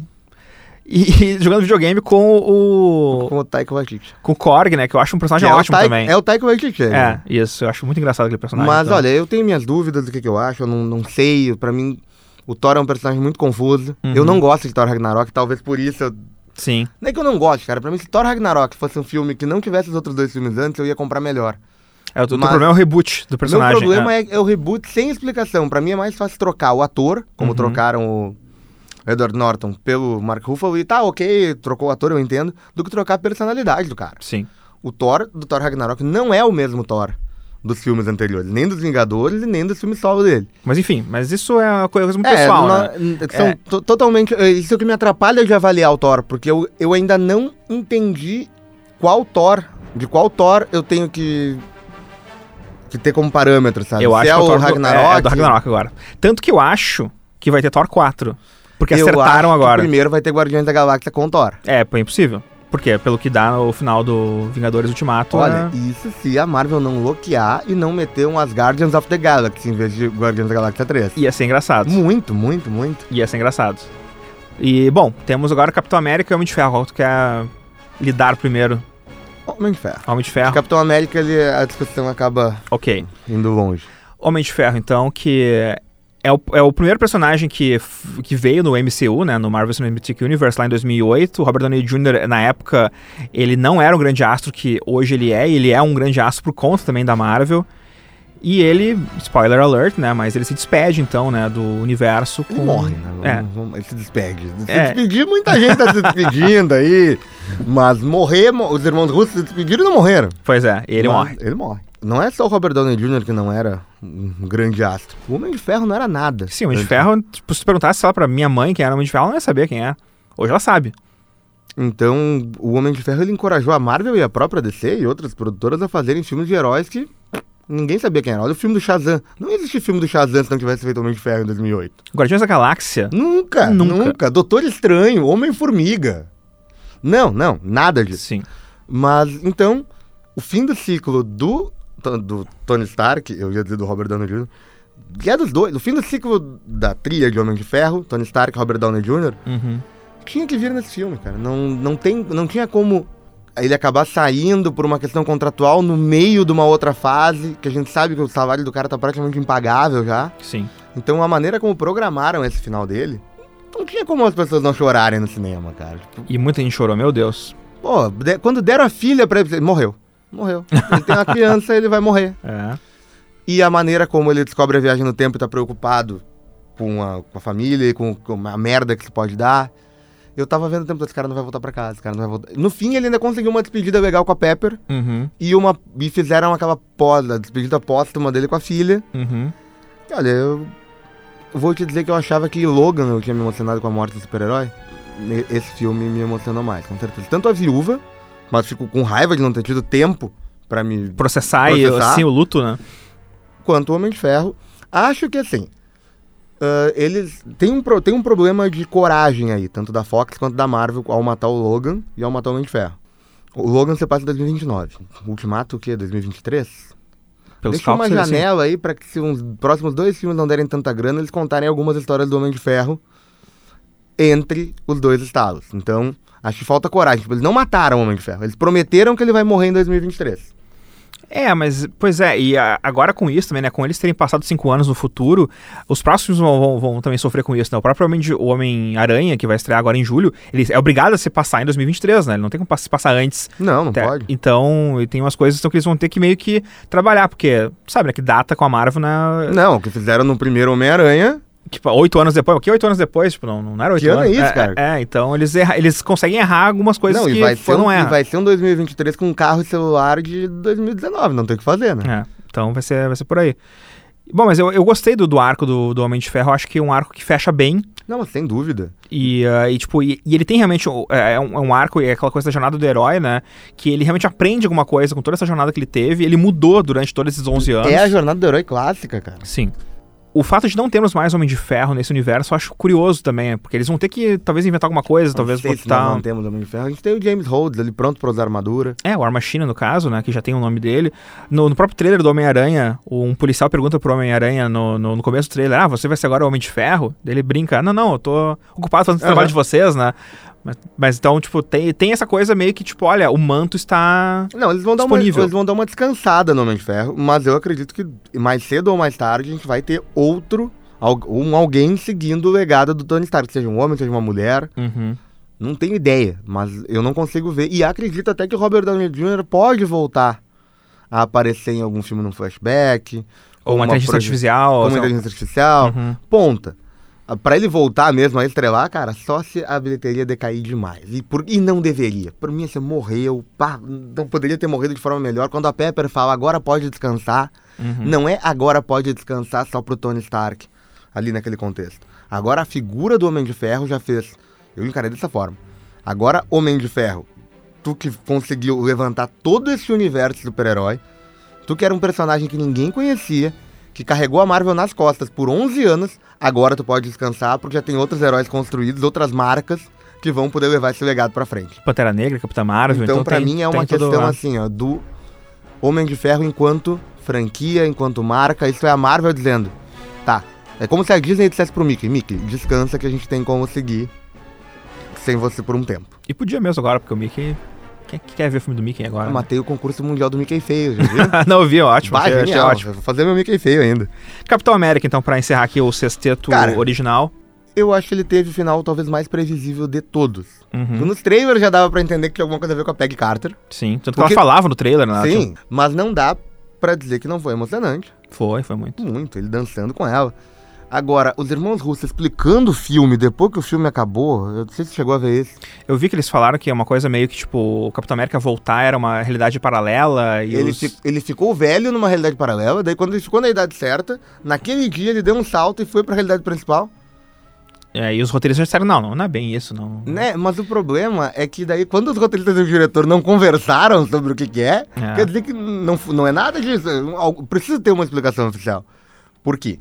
E, e jogando videogame com o. Com o Taika Waititi. Com o Korg, né? Que eu acho um personagem é ótimo Taika- também. É o Taika Waititi. É, isso. Eu acho muito engraçado aquele personagem. Mas então. olha, eu tenho minhas dúvidas do que, que eu acho, eu não, não sei. Pra mim, o Thor é um personagem muito confuso. Uhum. Eu não gosto de Thor Ragnarok, talvez por isso eu. Sim. É que eu não gosto, cara. Pra mim, se Thor Ragnarok fosse um filme que não tivesse os outros dois filmes antes, eu ia comprar melhor. É, o teu problema é o reboot do personagem. Meu problema é. é. é o reboot sem explicação. Pra mim é mais fácil trocar o ator, como Uhum. trocaram o Edward Norton pelo Mark Ruffalo, e tá, ok, trocou o ator, eu entendo, do que trocar a personalidade do cara. Sim. O Thor do Thor Ragnarok não é o mesmo Thor dos filmes anteriores, nem dos Vingadores e nem dos filmes solo dele. Mas enfim, mas isso é uma coisa muito pessoal, não- né? são É. to- totalmente. é, Isso é o que me atrapalha de avaliar o Thor, porque eu, eu ainda não entendi qual Thor, de qual Thor eu tenho que. que ter como parâmetro, sabe? Eu Se acho é que o Thor do- Ragnarok. É, é do Ragnarok agora. Tanto que eu acho que vai ter Thor 4. Porque eu acertaram agora. primeiro vai ter Guardiões da Galáxia com o Thor. É, é impossível. Porque pelo que dá no final do Vingadores Ultimato. Olha, é- isso se a Marvel não loquear e não meter um As Guardians of the Galaxy em vez de Guardiões da Galáxia 3. ia ser engraçado. Muito, muito, muito. Ia ser engraçado. E, bom, temos agora Capitão América e Homem de Ferro. Qual tu quer lidar primeiro? Homem de Ferro. Homem de Ferro? Capitão América, ele, a discussão acaba Ok. indo longe. Homem de Ferro, então, que é o, é o primeiro personagem que, que veio no MCU, né, no Marvel Cinematic Universe, lá em 2008. O Robert Downey Jr., na época, ele não era um grande astro que hoje ele é, e ele é um grande astro por conta também da Marvel. E ele, spoiler alert, né, mas ele se despede, então, né, do universo Ele com... morre, né? É. Ele se despede. Se É. despedir, muita gente tá se despedindo aí. Mas morrer, mo- os irmãos russos se despediram e não morreram. Pois é, ele Mas morre. Ele morre. Não é só o Robert Downey Jr. que não era um grande astro. O Homem de Ferro não era nada. Sim, o Homem de. Ferro, tipo, se perguntasse, sei lá, pra minha mãe quem era o Homem de Ferro, ela não ia saber quem é. Hoje ela sabe. Então, o Homem de Ferro ele encorajou a Marvel e a própria DC e outras produtoras a fazerem filmes de heróis que ninguém sabia quem era. Olha o filme do Shazam. Não existe filme do Shazam se não tivesse feito o Homem de Ferro em 2008. Guardiões da Galáxia. Nunca, Nunca. nunca. Doutor Estranho, Homem-Formiga. Não, não, nada disso. Sim. Mas, então, o fim do ciclo do, do Tony Stark, eu ia dizer do Robert Downey Jr., que é dos dois, o fim do ciclo da tria de Homem de Ferro, Tony Stark e Robert Downey Jr., Uhum. tinha que vir nesse filme, cara. Não, não, tem, não tinha como ele acabar saindo por uma questão contratual no meio de uma outra fase, que a gente sabe que o salário do cara tá praticamente impagável já. Sim. Então, a maneira como programaram esse final dele, não tinha como as pessoas não chorarem no cinema, cara. Tipo, E muita gente chorou, meu Deus. Pô, de- quando deram a filha pra ele morreu. Morreu. Ele tem uma criança, ele vai morrer. É. E a maneira como ele descobre a viagem no tempo e tá preocupado com a, com a família e com, com a merda que isso pode dar. Eu tava vendo o tempo todo, esse cara não vai voltar pra casa, esse cara não vai voltar. No fim, ele ainda conseguiu uma despedida legal com a Pepper Uhum. e, uma, e fizeram aquela pós, a despedida póstuma dele com a filha. Uhum. E olha, eu vou te dizer que eu achava que Logan eu tinha me emocionado com a morte do super-herói. Esse filme me emocionou mais, com certeza. Tanto a viúva, mas fico com raiva de não ter tido tempo pra me. Processar, e Processar. assim o luto, né? Quanto o Homem de Ferro. Acho que assim. ah, eles. Tem um, tem um problema de coragem aí, tanto da Fox quanto da Marvel, ao matar o Logan e ao matar o Homem de Ferro. O Logan você passa em 2029. O Ultimato o quê? 2023? Pelos Deixa uma assim. janela aí pra que se os próximos dois filmes não derem tanta grana, eles contarem algumas histórias do Homem de Ferro entre os dois estados. Então, acho que falta coragem. Tipo, eles não mataram o Homem de Ferro. Eles prometeram que ele vai morrer em 2023. É, mas, pois é, e a, agora com isso também, né? Com eles terem passado cinco anos no futuro, os próximos vão, vão, vão também sofrer com isso, né? O próprio Homem-Aranha, que vai estrear agora em julho, ele é obrigado a se passar em 2023, né? Ele não tem como se passar antes. Não, não Até- pode. Então, e tem umas coisas então, que eles vão ter que meio que trabalhar, porque, sabe, né? Que data com a Marvel, né? Não, o que fizeram no primeiro Homem-Aranha. Tipo, oito anos depois. O que oito anos depois? Tipo, não, não era oito Que ano anos. é isso, cara? É, então eles, erra, eles conseguem errar algumas coisas não, que e vai, ser um, e errar. vai ser um 2023 com carro e celular de 2019. Não tem o que fazer, né? É, então vai ser, vai ser por aí. Bom, mas eu, eu gostei do, do arco do, do Homem de Ferro. Eu acho que é um arco que fecha bem. Não, sem dúvida. E, ah, e, tipo, e, e ele tem realmente. É, é um, é um arco, e é aquela coisa da jornada do herói, né? Que ele realmente aprende alguma coisa com toda essa jornada que ele teve. Ele mudou durante todos esses 11 anos. É a jornada do herói clássica, cara. Sim. O fato de não termos mais Homem de Ferro nesse universo eu acho curioso também, porque eles vão ter que talvez inventar alguma coisa, talvez sei se nós botar. não temos Homem de Ferro. A gente tem o James Rhodes ali pronto pra usar armadura. É, o War Machine, no caso, né? Que já tem o nome dele. No, no próprio trailer do Homem-Aranha, um policial pergunta pro Homem-Aranha no, no, no começo do trailer: Ah, você vai ser agora o Homem de Ferro? Ele brinca: Não, não, eu tô ocupado fazendo o Aham. trabalho de vocês, né? Mas, mas então, tipo, tem, tem essa coisa meio que, tipo, olha, o manto está. Não, eles vão, dar uma, Disponível. eles vão dar uma descansada no Homem de Ferro, mas eu acredito que mais cedo ou mais tarde a gente vai ter outro, um alguém seguindo o legado do Tony Stark, seja um homem, seja uma mulher. Uhum. Não tenho ideia, mas eu não consigo ver. E acredito até que o Robert Downey Jr. pode voltar a aparecer em algum filme no flashback. Ou uma inteligência proje- artificial. Sei lá. inteligência artificial. Uhum. Ponta. Ah, Pra ele voltar mesmo a estrelar, cara, só se a bilheteria decair demais. E, por, e não deveria. Por mim, você morreu. Pá, não poderia ter morrido de forma melhor. Quando a Pepper fala agora pode descansar, Uhum. não é agora pode descansar só pro Tony Stark, ali naquele contexto. Agora a figura do Homem de Ferro já fez. Eu encarei dessa forma. Agora, Homem de Ferro, tu que conseguiu levantar todo esse universo super-herói, tu que era um personagem que ninguém conhecia, que carregou a Marvel nas costas por 11 anos, agora tu pode descansar porque já tem outros heróis construídos, outras marcas que vão poder levar esse legado pra frente. Pantera Negra, Capitã Marvel. Então, Então, pra tem- mim, é uma todo questão assim, ó, do Homem de Ferro enquanto franquia, enquanto marca. Isso é a Marvel dizendo, tá. É como se a Disney dissesse pro Mickey, Mickey, descansa que a gente tem como seguir sem você por um tempo. E podia mesmo agora, porque o Mickey. Quem que quer ver o filme do Mickey agora? Eu né? matei o concurso mundial do Mickey feio, já viu? não, eu vi, ótimo. Bah, achei, achei genial. ótimo. Vou fazer meu Mickey feio ainda. Capitão América, então, pra encerrar aqui o sexteto Cara, original. Eu acho que ele teve o final talvez mais previsível de todos. Uhum. Nos trailers já dava pra entender que tinha alguma coisa a ver com a Peggy Carter. Sim, tanto que Porque- ela falava no trailer, né? Sim, mas não dá pra dizer que não foi emocionante. Foi, foi muito. Muito, ele dançando com ela. Agora, os irmãos russos explicando o filme depois que o filme acabou, eu não sei se chegou a ver esse. Eu vi que eles falaram que é uma coisa meio que, tipo, o Capitão América voltar era uma realidade paralela e Ele, os... fi- ele ficou velho numa realidade paralela, daí quando ele ficou na idade certa, naquele dia ele deu um salto e foi pra realidade principal. É, e os roteiristas disseram, não, não, não é bem isso, não. Né? Mas o problema é que daí, quando os roteiristas e o diretor não conversaram sobre o que, que é, É. quer dizer que não, não é nada disso. É Precisa ter uma explicação oficial. Por quê?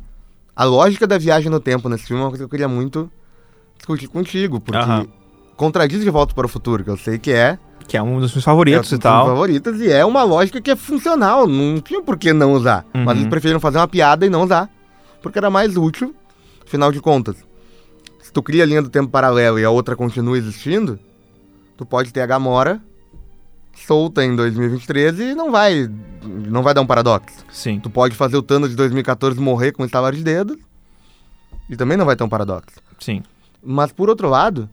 A lógica da viagem no tempo nesse filme é uma coisa que eu queria muito discutir contigo, porque Aham. contradiz de Volta para o Futuro, que eu sei que é, Que é um dos meus favoritos é um e tal. favoritos, e é uma lógica que é funcional, não tinha por que não usar. Uhum. Mas eles preferiram fazer uma piada e não usar, porque era mais útil, afinal de contas. Se tu cria a linha do tempo paralelo e a outra continua existindo, tu pode ter a Gamora solta em 2023 e não vai, não vai dar um paradoxo. Sim. Tu pode fazer o Thanos de 2014 morrer com um estalar de dedos e também não vai ter um paradoxo. Sim. Mas por outro lado,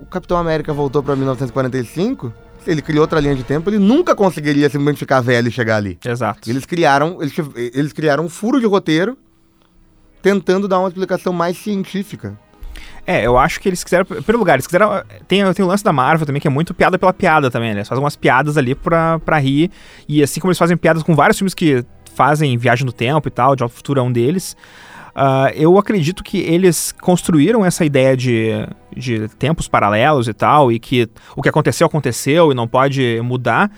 o Capitão América voltou pra 1945, se ele criou outra linha de tempo, ele nunca conseguiria simplesmente ficar velho e chegar ali. Exato. Eles criaram, eles, eles criaram um furo de roteiro tentando dar uma explicação mais científica. É, eu acho que eles quiseram. Primeiro lugar, eles quiseram. Tem, tem o lance da Marvel também, que é muito piada pela piada também, né? Eles fazem umas piadas ali pra, pra rir. E assim como eles fazem piadas com vários filmes que fazem viagem no tempo e tal, de Alto Futuro é um deles. ah, eu acredito que eles construíram essa ideia de, de tempos paralelos e tal, e que o que aconteceu, aconteceu e não pode mudar,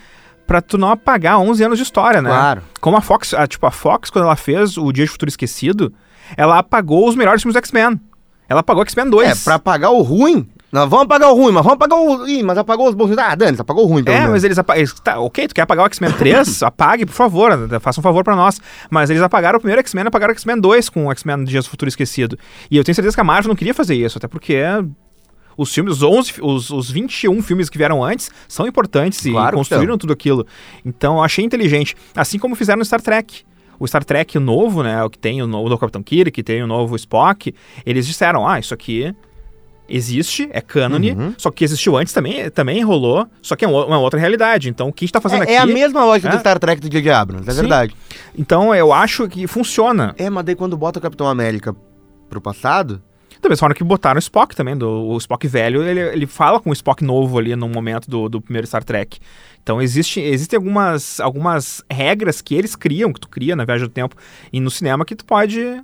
pra tu não apagar 11 anos de história, né? Claro. Como a Fox, a, tipo, a Fox, quando ela fez o Dia de Futuro Esquecido, ela apagou os melhores filmes do X-Men. Ela apagou X-Men 2. É, pra apagar o ruim. Nós vamos apagar o ruim, mas vamos apagar o. Ih, mas apagou os bons. Ah, Dani, apagou o ruim, pelo É, menos. mas eles apagaram. Tá, ok, tu quer apagar o X-Men 3? apague, por favor. Faça um favor pra nós. Mas eles apagaram o primeiro X-Men e apagaram o X-Men 2 com o X-Men Dias do Futuro Esquecido. E eu tenho certeza que a Marvel não queria fazer isso, até porque Os filmes, os 11, os, os 21 filmes que vieram antes são importantes e Claro que construíram tudo aquilo. Então eu achei inteligente. Assim como fizeram no Star Trek. O Star Trek novo, né? O que tem o novo do Capitão Kirk, que tem o novo Spock. Eles disseram: ah, isso aqui existe, é cânone, Uhum. só que existiu antes também, também rolou, só que é uma uma outra realidade. Então o que a gente tá fazendo É, aqui. é a mesma lógica É. do Star Trek do J.J. Abrams, é Sim. verdade. Então eu acho que funciona. É, mas daí quando bota o Capitão América pro passado, Da mesma forma que botaram o Spock também, do, o Spock velho, ele, ele fala com o Spock novo ali no momento do, do primeiro Star Trek. Então existe, existem algumas, algumas regras que eles criam, que tu cria na viagem do tempo e no cinema que tu pode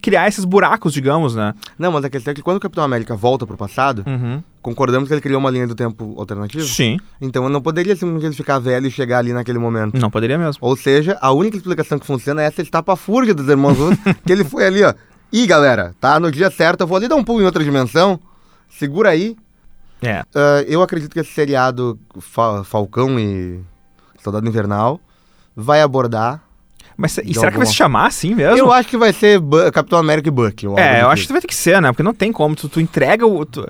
criar esses buracos, digamos, né? Não, mas a questão é que quando o Capitão América volta pro passado, Uhum. concordamos que ele criou uma linha do tempo alternativa? Sim, Então eu não poderia simplesmente ficar velho e chegar ali naquele momento. não poderia mesmo. Ou seja, a única explicação que funciona é essa estapafúrdia dos irmãos Russo, que ele foi ali, ó. Ih, galera, tá no dia certo, eu vou ali dar um pulo em outra dimensão. Segura aí. É. Ah, eu acredito que esse seriado Fa- Falcão e Soldado Invernal vai abordar. Mas e será que vai se chamar assim mesmo? Eu acho que vai ser Bu- Capitão América e Buck. É, eu acho que vai ter que ser, né? Porque não tem como. Tu, tu entrega o. tu-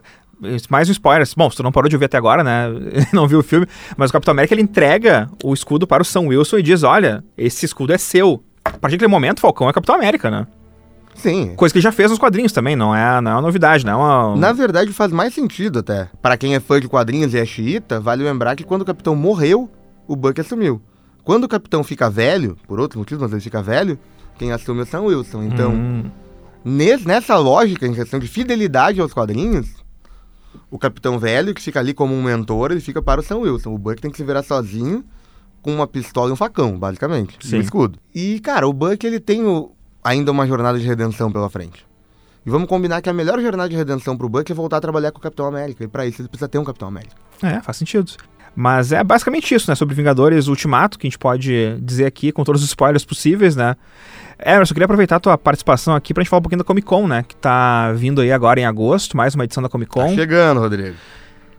mais um spoiler. Bom, se tu não parou de ouvir até agora, né? não viu o filme. Mas o Capitão América ele entrega o escudo para o Sam Wilson e diz: Olha, esse escudo é seu. A partir daquele momento, o Falcão é Capitão América, né? Sim. Coisa que ele já fez nos quadrinhos também, não é, não é uma novidade, não é uma. Na verdade, faz mais sentido até. Para quem é fã de quadrinhos e é xiita, vale lembrar que quando o Capitão morreu, o Buck assumiu. Quando o Capitão fica velho, por outros motivos, mas ele fica velho, quem assume é o Sam Wilson. Então, Hum, Nes- nessa lógica, em questão de fidelidade aos quadrinhos, o Capitão Velho, que fica ali como um mentor, ele fica para o Sam Wilson. O Buck tem que se virar sozinho com uma pistola e um facão, basicamente. Sim. um escudo. E, cara, o Buck, ele tem o- ainda uma jornada de redenção pela frente. E vamos combinar que a melhor jornada de redenção pro Buck é voltar a trabalhar com o Capitão América. E para isso ele precisa ter um Capitão América. é, faz sentido. Mas é basicamente isso, né? Sobre Vingadores Ultimato, que a gente pode dizer aqui com todos os spoilers possíveis, né? É, eu só queria aproveitar a tua participação aqui pra gente falar um pouquinho da Comic Con, né? Que tá vindo aí agora em agosto, mais uma edição da Comic Tá Con. chegando, Rodrigo.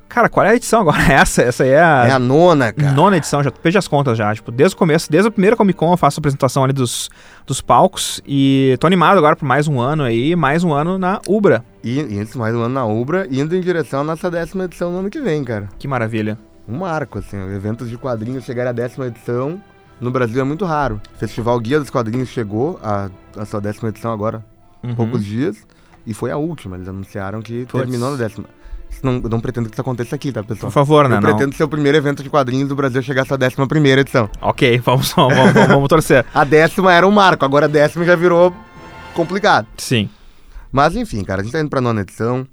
Cara, qual é a edição agora? Essa, essa aí é a, É a nona, cara. nona edição, já perdi as contas já. Tipo, desde o começo, desde a primeira Comic Con eu faço a apresentação ali dos, dos palcos. E tô animado agora por mais um ano aí, mais um ano na Ubra. E, antes mais um ano na Ubra, indo em direção à nossa décima edição no ano que vem, cara. Que maravilha. um marco, assim, eventos de quadrinhos chegarem à décima edição no Brasil é muito raro. Festival Guia dos Quadrinhos chegou à, à sua décima edição agora, Uhum. poucos dias, e foi a última. Eles anunciaram que Puts. terminou na décima. Não, não pretendo que isso aconteça aqui, tá, pessoal? Por favor, né? eu Não. pretendo ser o primeiro evento de quadrinhos do Brasil a chegar à sua décima primeira edição. Ok, vamos, vamos, vamos, torcer. A décima era um marco, agora a décima já virou complicado. Sim. Mas enfim, cara, a gente tá indo pra nona edição.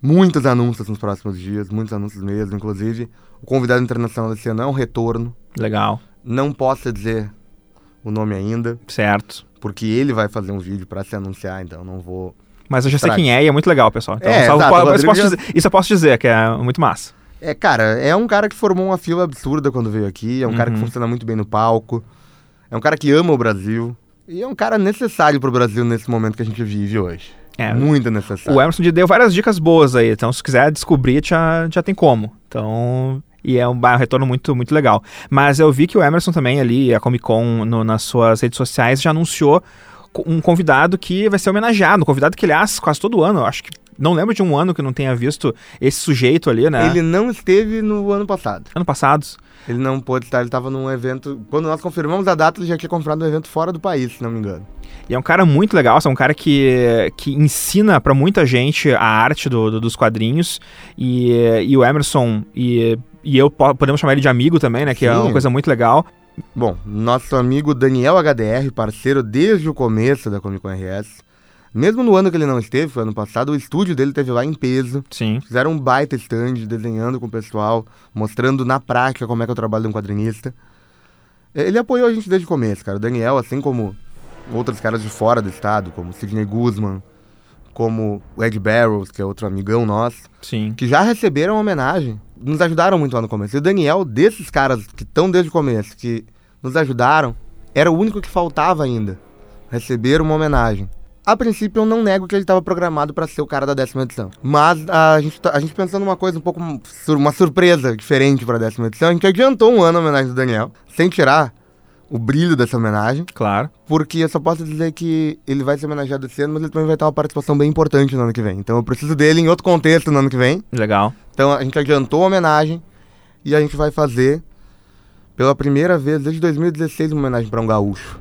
Muitos anúncios nos próximos dias, muitos anúncios mesmo. Inclusive, o convidado internacional desse ano é um retorno. Legal. Não posso dizer o nome ainda, Certo. porque ele vai fazer um vídeo pra se anunciar, então não vou. Mas eu já sei quem é e é muito legal, pessoal. Então, É, exato, Rodrigo posso já- dizer, isso eu posso dizer, que é muito massa. É, cara, é um cara que formou uma fila absurda quando veio aqui, é um cara que Uhum. funciona muito bem no palco, é um cara que ama o Brasil, e é um cara necessário pro Brasil nesse momento que a gente vive hoje. É, Muito necessário. O Emerson deu várias dicas boas aí, então se quiser descobrir, já, já tem como. Então, e é um, um retorno muito, muito legal. Mas eu vi que o Emerson também ali, a Comic Con, no- nas suas redes sociais, já anunciou um convidado que vai ser homenageado, um convidado que, aliás, quase todo ano, eu acho que não lembro de um ano que não tenha visto esse sujeito ali, né? Ele não esteve no ano passado. Ano passado. Ele não pôde estar, ele estava num evento. Quando nós confirmamos a data, ele já tinha confirmado um evento fora do país, se não me engano. E é um cara muito legal, é um cara que, que ensina pra muita gente a arte do, do- dos quadrinhos. E, e o Emerson e, e eu po- podemos chamar ele de amigo também, né? Que é Sim. uma coisa muito legal. Bom, nosso amigo Daniel HDR, parceiro desde o começo da Comic Con RS. Mesmo no ano que ele não esteve, foi ano passado, o estúdio dele teve lá em peso. Sim. Fizeram um baita stand, desenhando com o pessoal, mostrando na prática como é que é o trabalho de um quadrinista. Ele apoiou a gente desde o começo, cara. O Daniel, assim como outros caras de fora do estado, como Sidney Guzman, como o Ed Barrows, que é outro amigão nosso, Sim. que já receberam homenagem, nos ajudaram muito lá no começo. E o Daniel, desses caras que estão desde o começo, que nos ajudaram, era o único que faltava ainda receber uma homenagem. A princípio, eu não nego que ele estava programado para ser o cara da décima edição. Mas a gente, tá- a gente pensou numa coisa um pouco. uma surpresa diferente para a décima edição. A gente adiantou um ano a homenagem do Daniel, sem tirar o brilho dessa homenagem, Claro. porque eu só posso dizer que ele vai ser homenageado esse ano, mas ele também vai ter uma participação bem importante no ano que vem. Então eu preciso dele em outro contexto no ano que vem. Legal. Então a gente adiantou a homenagem e a gente vai fazer pela primeira vez desde 2016 uma homenagem para um gaúcho.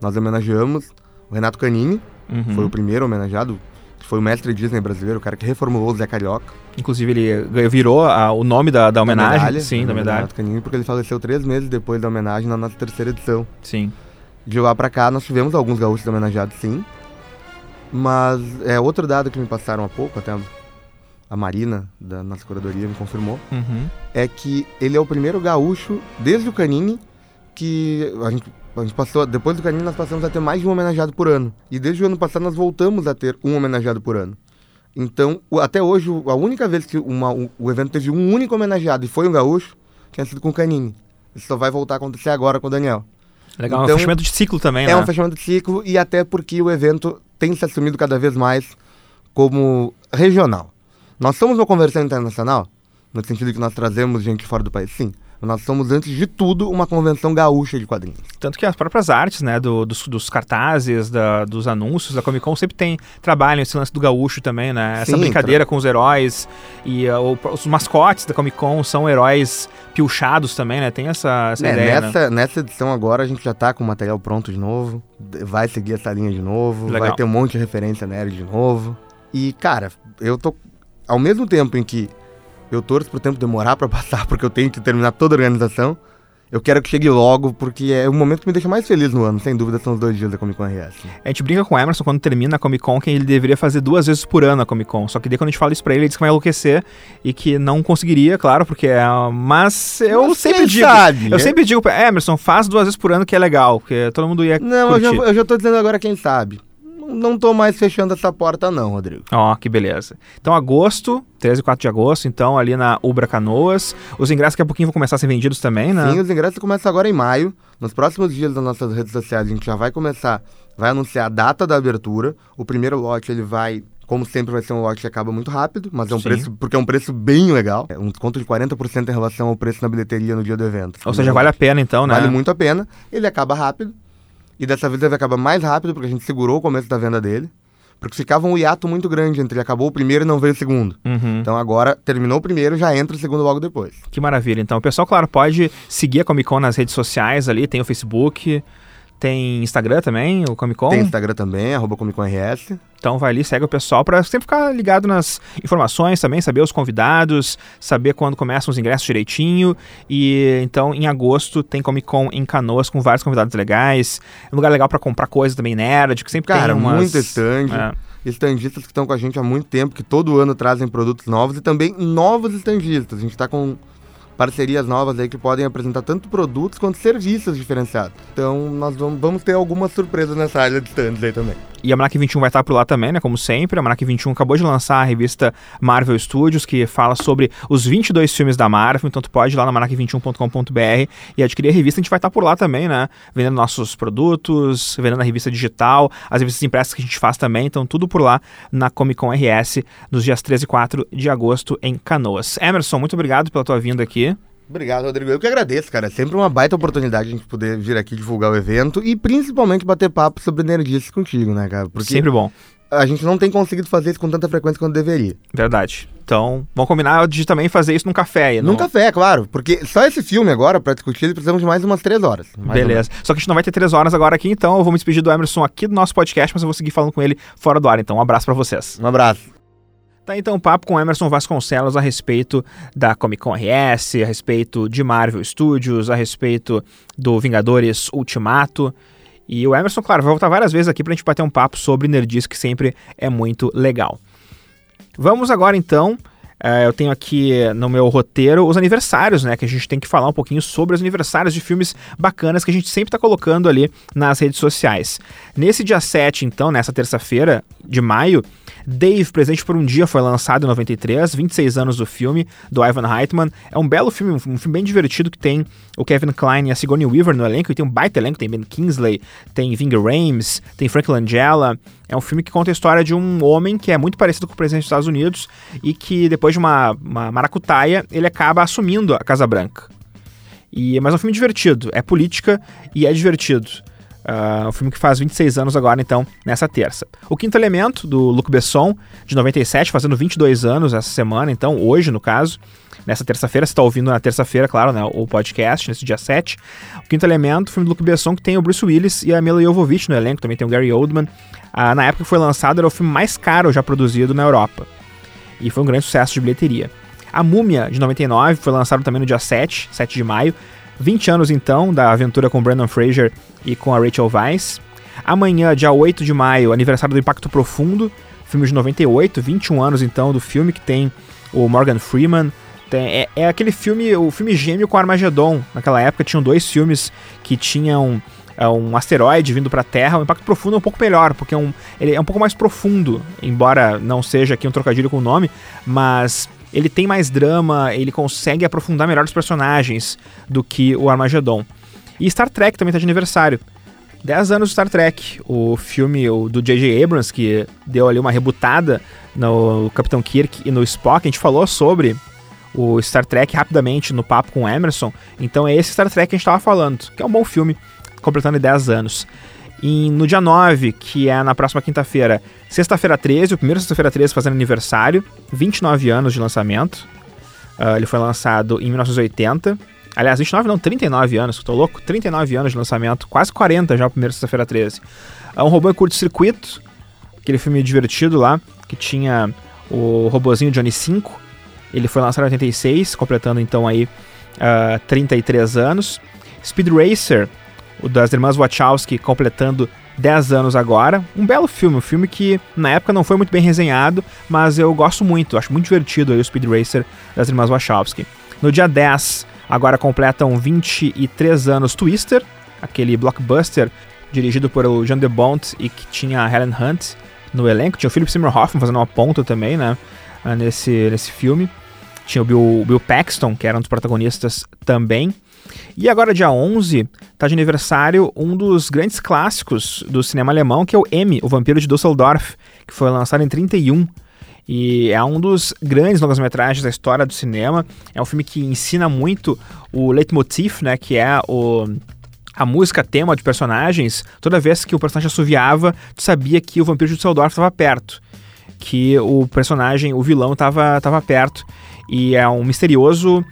Nós homenageamos o Renato Canini, Uhum. foi o primeiro homenageado, foi o mestre Disney brasileiro, o cara que reformulou o Zé Carioca. Inclusive, ele virou ah, o nome da, da homenagem. medalha, sim, da medalha. Canini, porque ele faleceu três meses depois da homenagem na nossa terceira edição. Sim. De lá pra cá, nós tivemos alguns gaúchos homenageados, sim. Mas é outro dado que me passaram há pouco, até a Marina, da nossa curadoria, me confirmou, Uhum. é que ele é o primeiro gaúcho, desde o Canini, que a gente, a gente passou, depois do Canini nós passamos a ter mais de um homenageado por ano. E desde o ano passado nós voltamos a ter um homenageado por ano. Então, até hoje, a única vez que uma- o, evento teve um único homenageado e foi um gaúcho, tinha sido com o Canini. Isso só vai voltar a acontecer agora com o Daniel. Legal. é um Então, fechamento de ciclo também, É né? um fechamento de ciclo e até porque o evento tem se assumido cada vez mais como regional. Nós somos uma conversão internacional, no sentido que nós trazemos gente fora do país, sim. Nós somos, antes de tudo, uma convenção gaúcha de quadrinhos. Tanto que as próprias artes, né, do- dos, dos cartazes, da- dos anúncios da Comic Con sempre tem trabalham esse lance do gaúcho também, né? Essa Sim, brincadeira com os heróis e o- os mascotes da Comic Con são heróis pilchados também, né? Tem essa, essa É, ideia, né? nessa, nessa edição agora a gente já tá com o material pronto de novo, vai seguir essa linha de novo, Legal. vai ter um monte de referência nerd de novo. E, cara, eu tô. Ao mesmo tempo em que eu torço pro tempo demorar pra passar, porque eu tenho que terminar toda a organização, eu quero que chegue logo, porque é o momento que me deixa mais feliz no ano, sem dúvida, são os dois dias da Comic Con RS. A gente brinca com o Emerson quando termina a Comic Con que ele deveria fazer duas vezes por ano a Comic Con. Só que daí quando a gente fala isso pra ele, ele diz que vai enlouquecer e que não conseguiria, claro, porque é. Mas eu Mas sempre digo. sabe, eu sempre digo pra Emerson, faz duas vezes por ano que é legal, porque todo mundo ia. Não, eu já, eu já tô dizendo agora quem sabe. Não- tô mais fechando essa porta, não, Rodrigo. Ó, que beleza. Então, agosto, 13 e 4 de agosto, então, ali na Ubra Canoas. Os ingressos daqui a pouquinho vão começar a ser vendidos também, né? Sim, os ingressos começam agora em maio. Nos próximos dias das nossas redes sociais, a gente já vai começar, vai anunciar a data da abertura. O primeiro lote, ele vai, como sempre, vai ser um lote que acaba muito rápido, mas é um Sim. preço, porque é um preço bem legal. É um desconto de 40% em relação ao preço na bilheteria no dia do evento. Ou seja, vale a pena, então, né? Vale muito a pena. Ele acaba rápido. E dessa vez ele vai acabar mais rápido, porque a gente segurou o começo da venda dele. Porque ficava um hiato muito grande entre acabou o primeiro e não veio o segundo. Uhum. Então agora, terminou o primeiro, já entra o segundo logo depois. Que maravilha. Então, o pessoal, claro, pode seguir a Comic Con nas redes sociais ali, tem o Facebook, tem Instagram também, o Comic Con. Tem Instagram também, arroba Comic Con RS. Então vai ali, segue o pessoal para sempre ficar ligado nas informações também, saber os convidados, saber quando começam os ingressos direitinho. E então em agosto tem Comic Con em Canoas com vários convidados legais. É um lugar legal para comprar coisa também nerd, que sempre Cara, tem umas muito stand. É. Estandistas que estão com a gente há muito tempo, que todo ano trazem produtos novos e também novos estandistas. A gente está com parcerias novas aí que podem apresentar tanto produtos quanto serviços diferenciados. Então nós vamos, ter algumas surpresas nessa área de stands aí também. E a Manac 21 vai estar por lá também, né? Como sempre. A Manac 21 acabou de lançar a revista Marvel Studios, que fala sobre os 22 filmes da Marvel. Então tu pode ir lá na manac21.com.br e adquirir a revista. A gente vai estar por lá também, né? Vendendo nossos produtos, vendendo a revista digital, as revistas impressas que a gente faz também. Então tudo por lá na Comic Con RS, nos dias 13 e 4 de agosto em Canoas. Emerson, muito obrigado pela tua vinda aqui. Obrigado, Rodrigo. Eu que agradeço, cara. É sempre uma baita oportunidade a gente poder vir aqui divulgar o evento e principalmente bater papo sobre nerdice contigo, né, cara? Porque Sempre bom. a gente não tem conseguido fazer isso com tanta frequência quanto deveria. Verdade. Então, vamos combinar de também fazer isso num café aí. Num no- café, claro. Porque só esse filme agora, pra discutir, precisamos de mais umas três horas. Beleza. Só que a gente não vai ter três horas agora aqui, então eu vou me despedir do Emerson aqui do nosso podcast, mas eu vou seguir falando com ele fora do ar. Então, um abraço pra vocês. Um abraço. Tá então um papo com Emerson Vasconcelos a respeito da Comic Con RS, a respeito de Marvel Studios, a respeito do Vingadores Ultimato. E o Emerson, claro, vai voltar várias vezes aqui pra gente bater um papo sobre nerdice, que sempre é muito legal. Vamos agora então. Eh, eu tenho aqui no meu roteiro os aniversários, né? Que a gente tem que falar um pouquinho sobre os aniversários de filmes bacanas que a gente sempre está colocando ali nas redes sociais. Nesse dia 7, então, nessa terça-feira de maio, Dave, Presente por um Dia, foi lançado em 93, 26 anos do filme, do Ivan Reitman. É um belo filme, um filme bem divertido que tem o Kevin Kline e a Sigourney Weaver no elenco, e tem um baita elenco, tem Ben Kingsley, tem Ving Rhames, tem Frank Langella. É um filme que conta a história de um homem que é muito parecido com o presidente dos Estados Unidos e que depois de uma, uma maracutaia, ele acaba assumindo a Casa Branca. E, mas é um filme divertido, é política e é divertido. Uh, um filme que faz 26 anos agora, então, nessa terça. O Quinto Elemento, do Luc Besson, de 97, fazendo 22 anos essa semana, então, hoje, no caso. Nessa terça-feira, você está ouvindo na terça-feira, claro, né, o podcast, nesse dia 7. O Quinto Elemento, filme do Luc Besson, que tem o Bruce Willis e a Mila Jovovich no elenco, também tem o Gary Oldman. Uh, na época que foi lançado, era o filme mais caro já produzido na Europa. E foi um grande sucesso de bilheteria. A Múmia, de 99, foi lançado também no dia 7, 7 de maio. 20 anos então da aventura com Brandon Fraser e com a Rachel Weisz. Amanhã, dia 8 de maio, aniversário do Impacto Profundo, filme de 98, 21 anos então do filme que tem o Morgan Freeman. É, é, aquele filme, o filme gêmeo com Armagedon. Naquela época tinham dois filmes que tinham é, um asteroide vindo para a Terra. O Impacto Profundo é um pouco melhor, porque é um, ele é um pouco mais profundo, embora não seja aqui um trocadilho com o nome, mas ele tem mais drama, ele consegue aprofundar melhor os personagens do que o Armageddon. E Star Trek também está de aniversário. 10 anos de Star Trek, o filme do J.J. Abrams, que deu ali uma rebutada no Capitão Kirk e no Spock. A gente falou sobre o Star Trek rapidamente no papo com o Emerson. Então é esse Star Trek que a gente estava falando, que é um bom filme, completando 10 anos. E no dia 9, que é na próxima quinta-feira, sexta-feira 13, o primeiro sexta-feira 13 fazendo aniversário, 29 anos de lançamento. Uh, ele foi lançado em 1980. Aliás, 29 não, 39 anos, tô louco? 39 anos de lançamento, quase 40 já o primeiro sexta-feira 13. É um robô em curto-circuito, aquele filme divertido lá, que tinha o robozinho Johnny 5. Ele foi lançado em 86, completando então aí uh, ah, 33 anos. Speed Racer, o das irmãs Wachowski completando 10 anos agora. Um belo filme, um filme que na época não foi muito bem resenhado, mas eu gosto muito, acho muito divertido aí o Speed Racer das irmãs Wachowski. No dia 10, agora completam 23 anos Twister, aquele blockbuster dirigido por o Jean de Bont e que tinha a Helen Hunt no elenco. Tinha o Philip Seymour Hoffman fazendo uma ponta também, né, nesse, nesse filme. Tinha o Bill, Bill Paxton, que era um dos protagonistas também. E agora, dia 11, está de aniversário um dos grandes clássicos do cinema alemão, que é o M, O Vampiro de Düsseldorf, que foi lançado em 31. E é um dos grandes longas-metragens da história do cinema. É um filme que ensina muito o leitmotiv, né, que é o a música tema de personagens, toda vez que o personagem assoviava, tu sabia que o vampiro de Düsseldorf estava perto, que o personagem, o vilão estava perto. E é um misterioso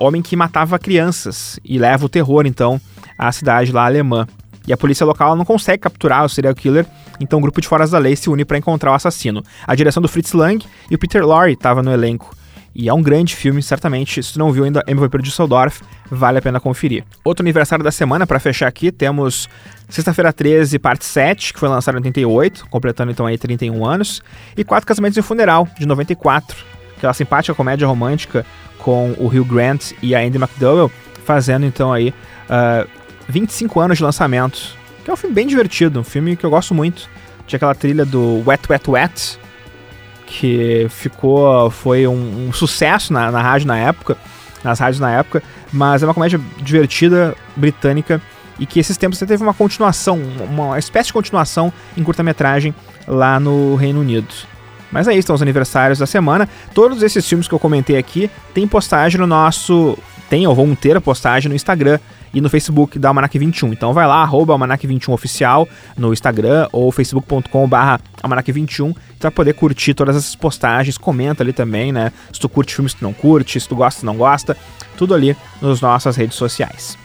homem que matava crianças e leva o terror, então, à cidade lá alemã. E a polícia local não consegue capturar o serial killer, então o grupo de foras da lei se une para encontrar o assassino. A direção do Fritz Lang e o Peter Lorre estava no elenco. E é um grande filme, certamente. Se não viu ainda M. Vampiro de Düsseldorf, vale a pena conferir. Outro aniversário da semana, para fechar aqui, temos Sexta-feira 13, parte 7, que foi lançado em 88, completando então aí 31 anos. E Quatro Casamentos e um Funeral, de 94, aquela simpática comédia romântica com o Hugh Grant e a Andy McDowell, fazendo então aí uh, ah, 25 anos de lançamento. Que é um filme bem divertido, um filme que eu gosto muito. Tinha aquela trilha do Wet Wet Wet, que ficou, foi um, um sucesso na, na rádio na época, nas rádios na época, mas é uma comédia divertida, britânica, e que esses tempos teve uma continuação, uma espécie de continuação em curta-metragem lá no Reino Unido. Mas aí estão os aniversários da semana. Todos esses filmes que eu comentei aqui tem postagem no nosso. Tem ou vão ter a postagem no Instagram e no Facebook da Almanac 21. Então vai lá, arroba Almanac 21 oficial no Instagram ou facebook.com.br Almanac 21 para poder curtir todas essas postagens. Comenta ali também, né? Se tu curte filmes, se tu não curte, se tu gosta, se não gosta. Tudo ali nas nossas redes sociais.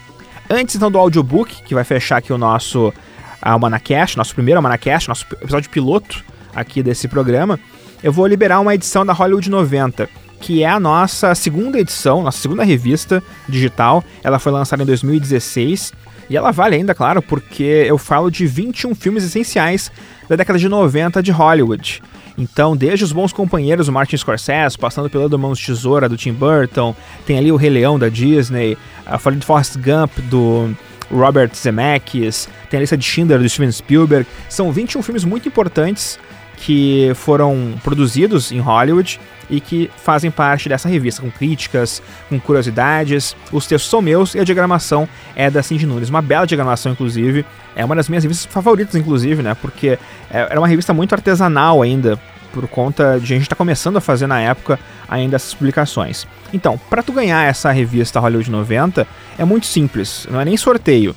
Antes então do audiobook, que vai fechar aqui o nosso Almanacast, nosso primeiro Almanacast, nosso episódio piloto aqui desse programa, eu vou liberar uma edição da Hollywood 90, que é a nossa segunda edição, nossa segunda revista digital. Ela foi lançada em 2016 e ela vale ainda, claro, porque eu falo de 21 filmes essenciais da década de 90 de Hollywood. Então, desde os bons companheiros, o Martin Scorsese, passando pelo do Mãos de Tesoura, do Tim Burton, tem ali o Rei Leão da Disney, a falei de Forrest Gump do Robert Zemeckis, tem a lista de Schindler do Steven Spielberg. São 21 filmes muito importantes que foram produzidos em Hollywood e que fazem parte dessa revista, com críticas, com curiosidades. Os textos são meus e a diagramação é da Cindy Nunes. Uma bela diagramação, inclusive. É uma das minhas revistas favoritas, inclusive, né? Porque é, era uma revista muito artesanal ainda, por conta de a gente estar tá começando a fazer na época ainda essas publicações. Então, para tu ganhar essa revista Hollywood 90, é muito simples, não é nem sorteio.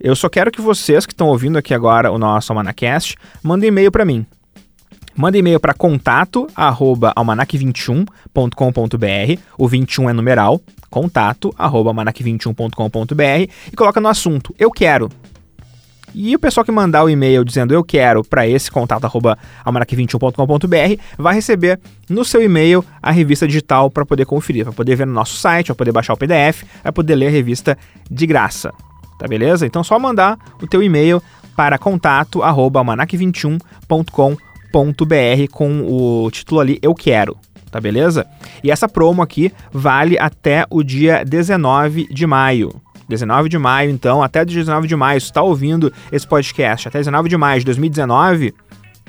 Eu só quero que vocês que estão ouvindo aqui agora o nosso Almanacast mandem e-mail para mim. Manda e-mail para contato arroba almanac21.com.br, o 21 é numeral, contato arroba almanac21.com.br e coloca no assunto eu quero. E o pessoal que mandar o e-mail dizendo eu quero para esse contato arroba almanac21.com.br vai receber no seu e-mail a revista digital para poder conferir, para poder ver no nosso site, para poder baixar o PDF, vai poder ler a revista de graça. Tá beleza? Então só mandar o teu e-mail para contato arroba almanac21.com.br com o título ali eu quero tá beleza? E essa promo aqui vale até o dia 19 de maio. 19 de maio, então, até 19 de maio, se está ouvindo esse podcast, até 19 de maio de 2019,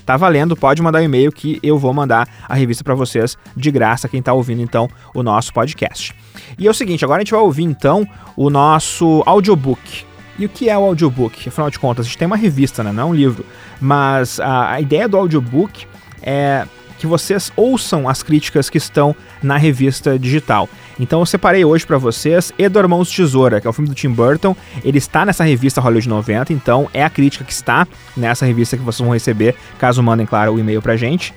tá valendo, pode mandar um e-mail que eu vou mandar a revista para vocês de graça, quem está ouvindo então o nosso podcast. E é o seguinte, agora a gente vai ouvir então o nosso audiobook. E o que é o audiobook? Afinal de contas, a gente tem uma revista, né? não é um livro, mas a, a ideia do audiobook é que vocês ouçam as críticas que estão na revista digital. Então eu separei hoje para vocês Edward Mãos Tesoura, que é o filme do Tim Burton. Ele está nessa revista Hollywood 90, então é a crítica que está nessa revista que vocês vão receber, caso mandem, claro, o e-mail pra gente.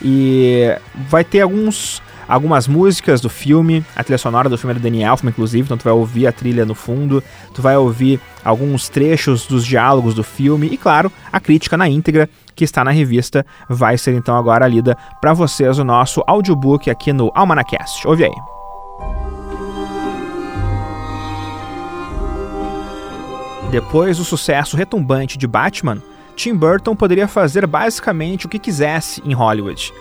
E vai ter alguns algumas músicas do filme, a trilha sonora do filme é do Danny Elfman, inclusive, então tu vai ouvir a trilha no fundo, tu vai ouvir alguns trechos dos diálogos do filme e, claro, a crítica na íntegra que está na revista vai ser então agora lida para vocês o nosso audiobook aqui no Almanacast. Ouve aí. Depois do sucesso retumbante de Batman, Tim Burton poderia fazer basicamente o que quisesse em Hollywood.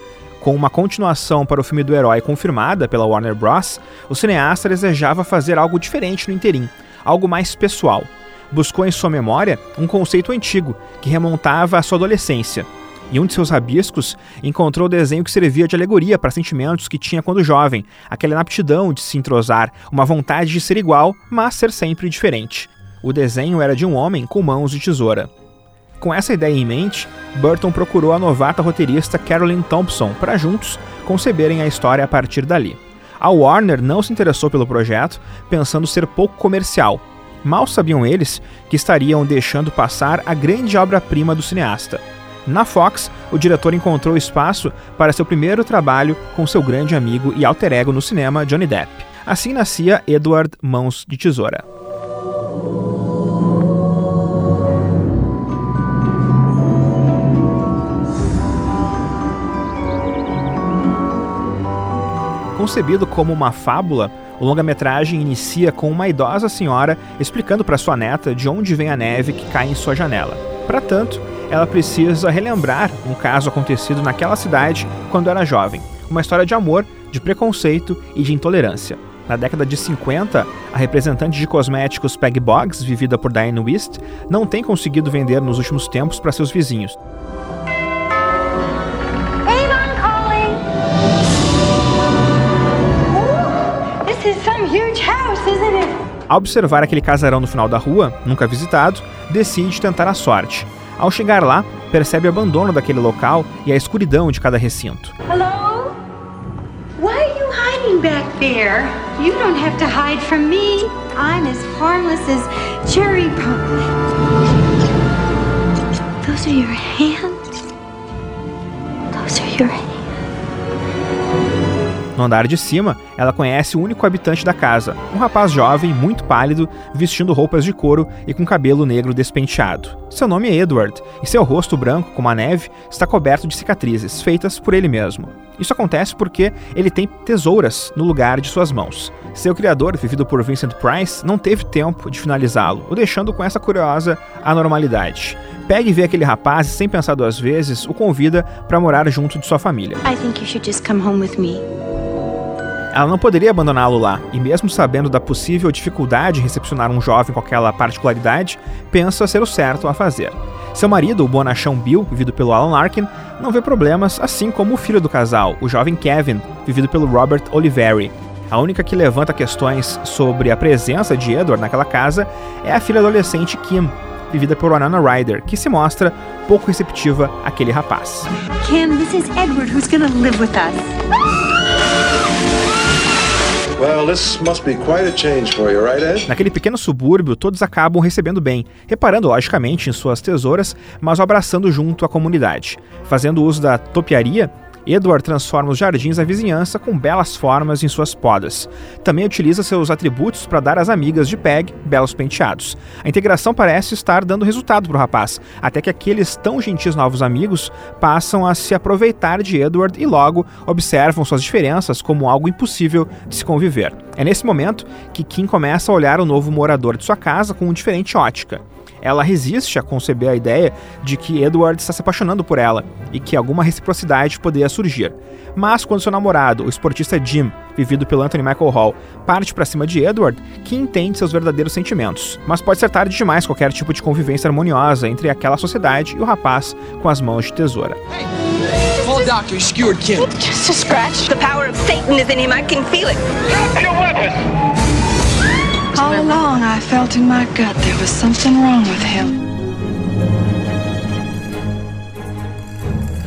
Com uma continuação para o filme do herói confirmada pela Warner Bros., o cineasta desejava fazer algo diferente no interim, algo mais pessoal. Buscou em sua memória um conceito antigo que remontava à sua adolescência. Em um de seus rabiscos, encontrou o desenho que servia de alegoria para sentimentos que tinha quando jovem, aquela inaptidão de se entrosar, uma vontade de ser igual, mas ser sempre diferente. O desenho era de um homem com mãos de tesoura. Com essa ideia em mente, Burton procurou a novata roteirista Carolyn Thompson para juntos conceberem a história a partir dali. A Warner não se interessou pelo projeto, pensando ser pouco comercial. Mal sabiam eles que estariam deixando passar a grande obra-prima do cineasta. Na Fox, o diretor encontrou espaço para seu primeiro trabalho com seu grande amigo e alter ego no cinema, Johnny Depp. Assim nascia Edward Mãos de Tesoura. Concebido como uma fábula, o longa-metragem inicia com uma idosa senhora explicando para sua neta de onde vem a neve que cai em sua janela. Para tanto, ela precisa relembrar um caso acontecido naquela cidade quando era jovem, uma história de amor, de preconceito e de intolerância. Na década de 50, a representante de cosméticos Peg Boggs, vivida por Diane Wist, não tem conseguido vender nos últimos tempos para seus vizinhos. Ao observar aquele casarão no final da rua, nunca visitado, decide tentar a sorte. Ao chegar lá, percebe o abandono daquele local e a escuridão de cada recinto. Hello? Why are you hiding back there? You don't have to hide from me. I'm as harmless as cherry pop. Those are your hands. Those are your hands. No andar de cima, ela conhece o único habitante da casa, um rapaz jovem, muito pálido, vestindo roupas de couro e com cabelo negro despenteado. Seu nome é Edward, e seu rosto branco, como a neve, está coberto de cicatrizes, feitas por ele mesmo. Isso acontece porque ele tem tesouras no lugar de suas mãos. Seu criador, vivido por Vincent Price, não teve tempo de finalizá-lo, o deixando com essa curiosa anormalidade. Peg vê aquele rapaz e, sem pensar duas vezes, o convida para morar junto de sua família. I think you should just come home with me. Ela não poderia abandoná-lo lá, e mesmo sabendo da possível dificuldade em recepcionar um jovem com aquela particularidade, pensa ser o certo a fazer. Seu marido, o bonachão Bill, vivido pelo Alan Arkin, não vê problemas, assim como o filho do casal, o jovem Kevin, vivido pelo Robert Oliveri. A única que levanta questões sobre a presença de Edward naquela casa é a filha adolescente Kim, vivida por Anana Ryder, que se mostra pouco receptiva àquele rapaz. Kim, this is Edward who's gonna live with us. Naquele pequeno subúrbio, todos acabam recebendo bem, reparando logicamente em suas tesouras, mas abraçando junto à comunidade. Fazendo uso da topiaria, Edward transforma os jardins da vizinhança com belas formas em suas podas. Também utiliza seus atributos para dar às amigas de Peg belos penteados. A integração parece estar dando resultado para o rapaz, até que aqueles tão gentis novos amigos passam a se aproveitar de Edward e logo observam suas diferenças como algo impossível de se conviver. É nesse momento que Kim começa a olhar o novo morador de sua casa com uma diferente ótica ela resiste a conceber a ideia de que Edward está se apaixonando por ela e que alguma reciprocidade poderia surgir. Mas quando seu namorado, o esportista Jim, vivido pelo Anthony Michael Hall, parte para cima de Edward, que entende seus verdadeiros sentimentos. Mas pode ser tarde demais qualquer tipo de convivência harmoniosa entre aquela sociedade e o rapaz com as mãos de tesoura. Hey. Call doctor, skewered Kim. Just a scratch. The power of Satan is in him. I can feel it. Drop your weapon. All along I felt in my gut there was something wrong with him.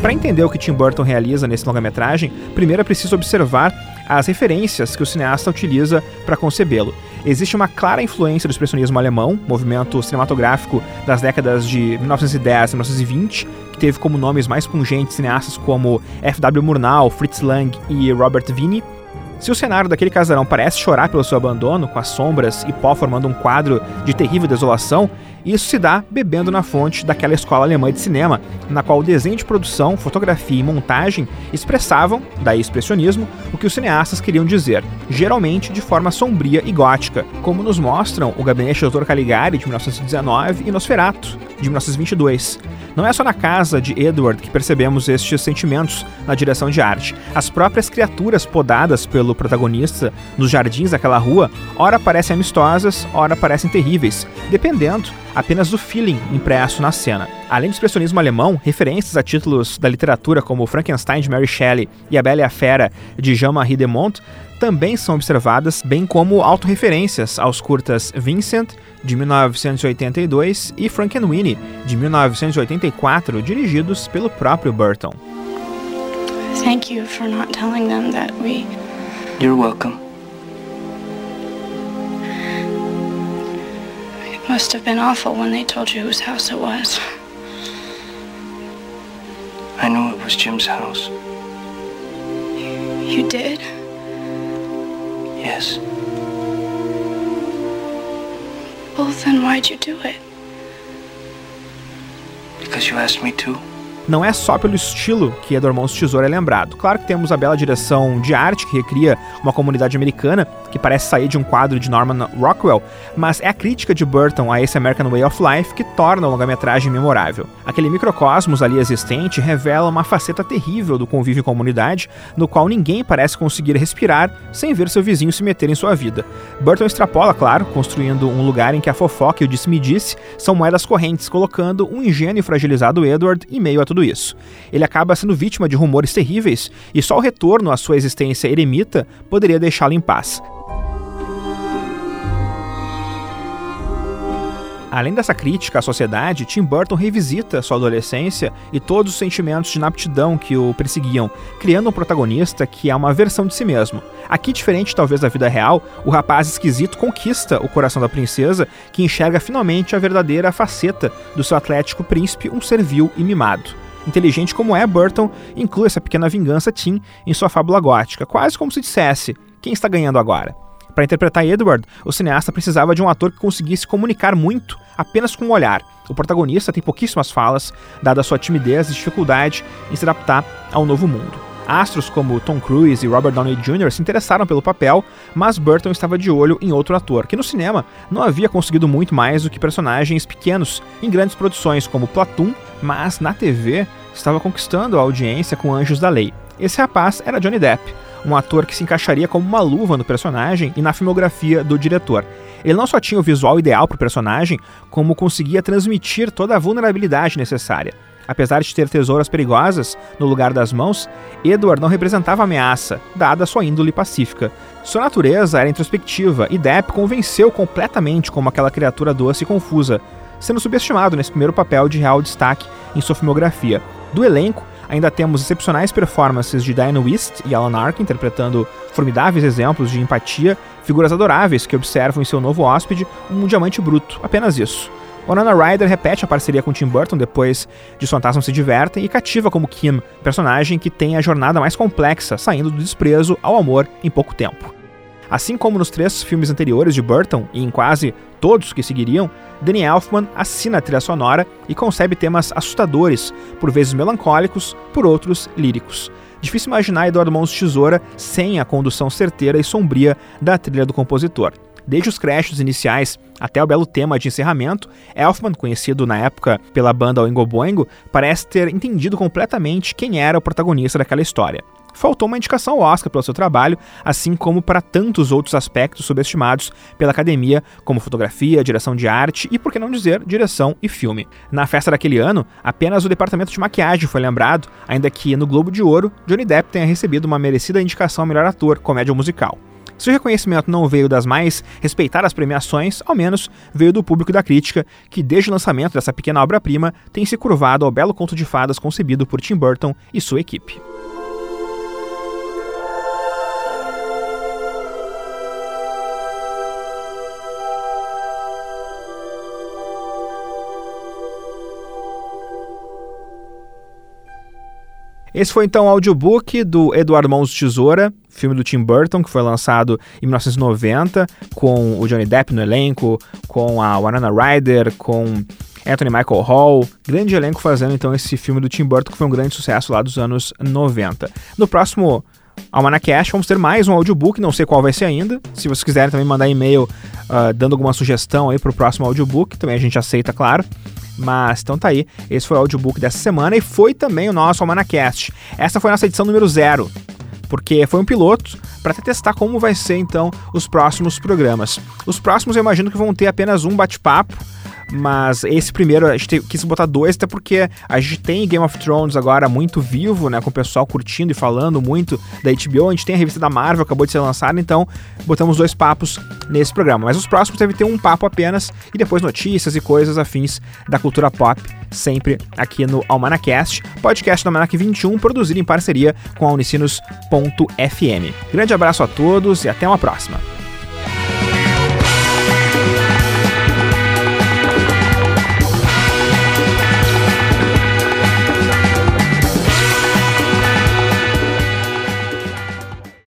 Para entender o que Tim Burton realiza nesse longa-metragem, primeiro é preciso observar as referências que o cineasta utiliza para concebê-lo. Existe uma clara influência do expressionismo alemão, movimento cinematográfico das décadas de 1910 e 1920, que teve como nomes mais pungentes cineastas como F.W. Murnau, Fritz Lang e Robert Vini, se o cenário daquele casarão parece chorar pelo seu abandono, com as sombras e pó formando um quadro de terrível desolação, isso se dá bebendo na fonte daquela escola alemã de cinema, na qual o desenho de produção, fotografia e montagem expressavam, daí expressionismo, o que os cineastas queriam dizer, geralmente de forma sombria e gótica, como nos mostram o Gabinete do Dr. Caligari de 1919 e Nosferatu de 1922. Não é só na casa de Edward que percebemos estes sentimentos na direção de arte. As próprias criaturas podadas pelo protagonista nos jardins daquela rua, ora parecem amistosas, ora parecem terríveis, dependendo apenas do feeling impresso na cena. Além do expressionismo alemão, referências a títulos da literatura como Frankenstein de Mary Shelley e A Bela e a Fera de Jean-Marie Demont também são observadas, bem como autorreferências aos curtas Vincent, de 1982, e Frankenweenie, de 1984, dirigidos pelo próprio Burton. Thank you for not telling them that we You're welcome. It must have been awful when they told you whose house it was. I knew it was Jim's house. You did? Yes. Well, then why'd you do it? Because you asked me to. Não é só pelo estilo que Edward Mãos Tesouro é lembrado. Claro que temos a bela direção de arte que recria uma comunidade americana que parece sair de um quadro de Norman Rockwell, mas é a crítica de Burton a esse American Way of Life que torna a longa-metragem memorável. Aquele microcosmos ali existente revela uma faceta terrível do convívio em comunidade, no qual ninguém parece conseguir respirar sem ver seu vizinho se meter em sua vida. Burton extrapola, claro, construindo um lugar em que a fofoca e o disse-me-disse são moedas correntes, colocando um ingênuo e fragilizado Edward em meio a tudo isso. Ele acaba sendo vítima de rumores terríveis e só o retorno à sua existência eremita poderia deixá-lo em paz. Além dessa crítica à sociedade, Tim Burton revisita sua adolescência e todos os sentimentos de inaptidão que o perseguiam, criando um protagonista que é uma versão de si mesmo. Aqui, diferente talvez da vida real, o rapaz esquisito conquista o coração da princesa, que enxerga finalmente a verdadeira faceta do seu atlético príncipe, um servil e mimado. Inteligente como é, Burton inclui essa pequena vingança Tim em sua fábula gótica, quase como se dissesse: quem está ganhando agora? Para interpretar Edward, o cineasta precisava de um ator que conseguisse comunicar muito apenas com o olhar. O protagonista tem pouquíssimas falas, dada sua timidez e dificuldade em se adaptar ao novo mundo. Astros como Tom Cruise e Robert Downey Jr. se interessaram pelo papel, mas Burton estava de olho em outro ator, que no cinema não havia conseguido muito mais do que personagens pequenos em grandes produções como Platoon, mas na TV estava conquistando a audiência com Anjos da Lei. Esse rapaz era Johnny Depp, um ator que se encaixaria como uma luva no personagem e na filmografia do diretor. Ele não só tinha o visual ideal para o personagem, como conseguia transmitir toda a vulnerabilidade necessária. Apesar de ter tesouras perigosas no lugar das mãos, Edward não representava ameaça, dada sua índole pacífica. Sua natureza era introspectiva e Depp convenceu completamente como aquela criatura doce e confusa, sendo subestimado nesse primeiro papel de real destaque em sua filmografia. Do elenco, ainda temos excepcionais performances de Diane Wist e Alan Arkin interpretando formidáveis exemplos de empatia, figuras adoráveis que observam em seu novo hóspede um diamante bruto, apenas isso. Winona Ryder repete a parceria com Tim Burton depois de Os Fantasmas se Divertem e cativa como Kim, personagem que tem a jornada mais complexa, saindo do desprezo ao amor em pouco tempo. Assim como nos três filmes anteriores de Burton e em quase todos que seguiriam, Danny Elfman assina a trilha sonora e concebe temas assustadores, por vezes melancólicos, por outros líricos. Difícil imaginar Eduardo de Tesoura sem a condução certeira e sombria da trilha do compositor. Desde os créditos iniciais até o belo tema de encerramento, Elfman, conhecido na época pela banda Oingo Boingo, parece ter entendido completamente quem era o protagonista daquela história. Faltou uma indicação ao Oscar pelo seu trabalho, assim como para tantos outros aspectos subestimados pela academia, como fotografia, direção de arte e, por que não dizer, direção e filme. Na festa daquele ano, apenas o departamento de maquiagem foi lembrado, ainda que no Globo de Ouro, Johnny Depp tenha recebido uma merecida indicação a melhor ator, comédia musical. Se o reconhecimento não veio das mais respeitadas premiações, ao menos veio do público e da crítica, que desde o lançamento dessa pequena obra-prima tem se curvado ao belo conto de fadas concebido por Tim Burton e sua equipe. Esse foi então o audiobook do Eduardo Mãos Tesoura, filme do Tim Burton, que foi lançado em 1990, com o Johnny Depp no elenco, com a Winona Ryder, com Anthony Michael Hall, grande elenco fazendo então esse filme do Tim Burton, que foi um grande sucesso lá dos anos 90. No próximo Almanacash, vamos ter mais um audiobook, não sei qual vai ser ainda. Se vocês quiserem também mandar e-mail uh, dando alguma sugestão aí para o próximo audiobook, também a gente aceita, claro. Mas então tá aí, esse foi o audiobook dessa semana e foi também o nosso Almanacast. Essa foi a nossa edição número zero, porque foi um piloto para testar como vai ser então os próximos programas. Os próximos eu imagino que vão ter apenas um bate-papo mas esse primeiro a gente quis botar dois, até porque a gente tem Game of Thrones agora muito vivo, né? Com o pessoal curtindo e falando muito da HBO. A gente tem a revista da Marvel, acabou de ser lançada, então botamos dois papos nesse programa. Mas os próximos deve ter um papo apenas e depois notícias e coisas afins da cultura pop, sempre aqui no Almanacast, podcast do Almanac 21, produzido em parceria com a Unicinos.fm. Grande abraço a todos e até uma próxima.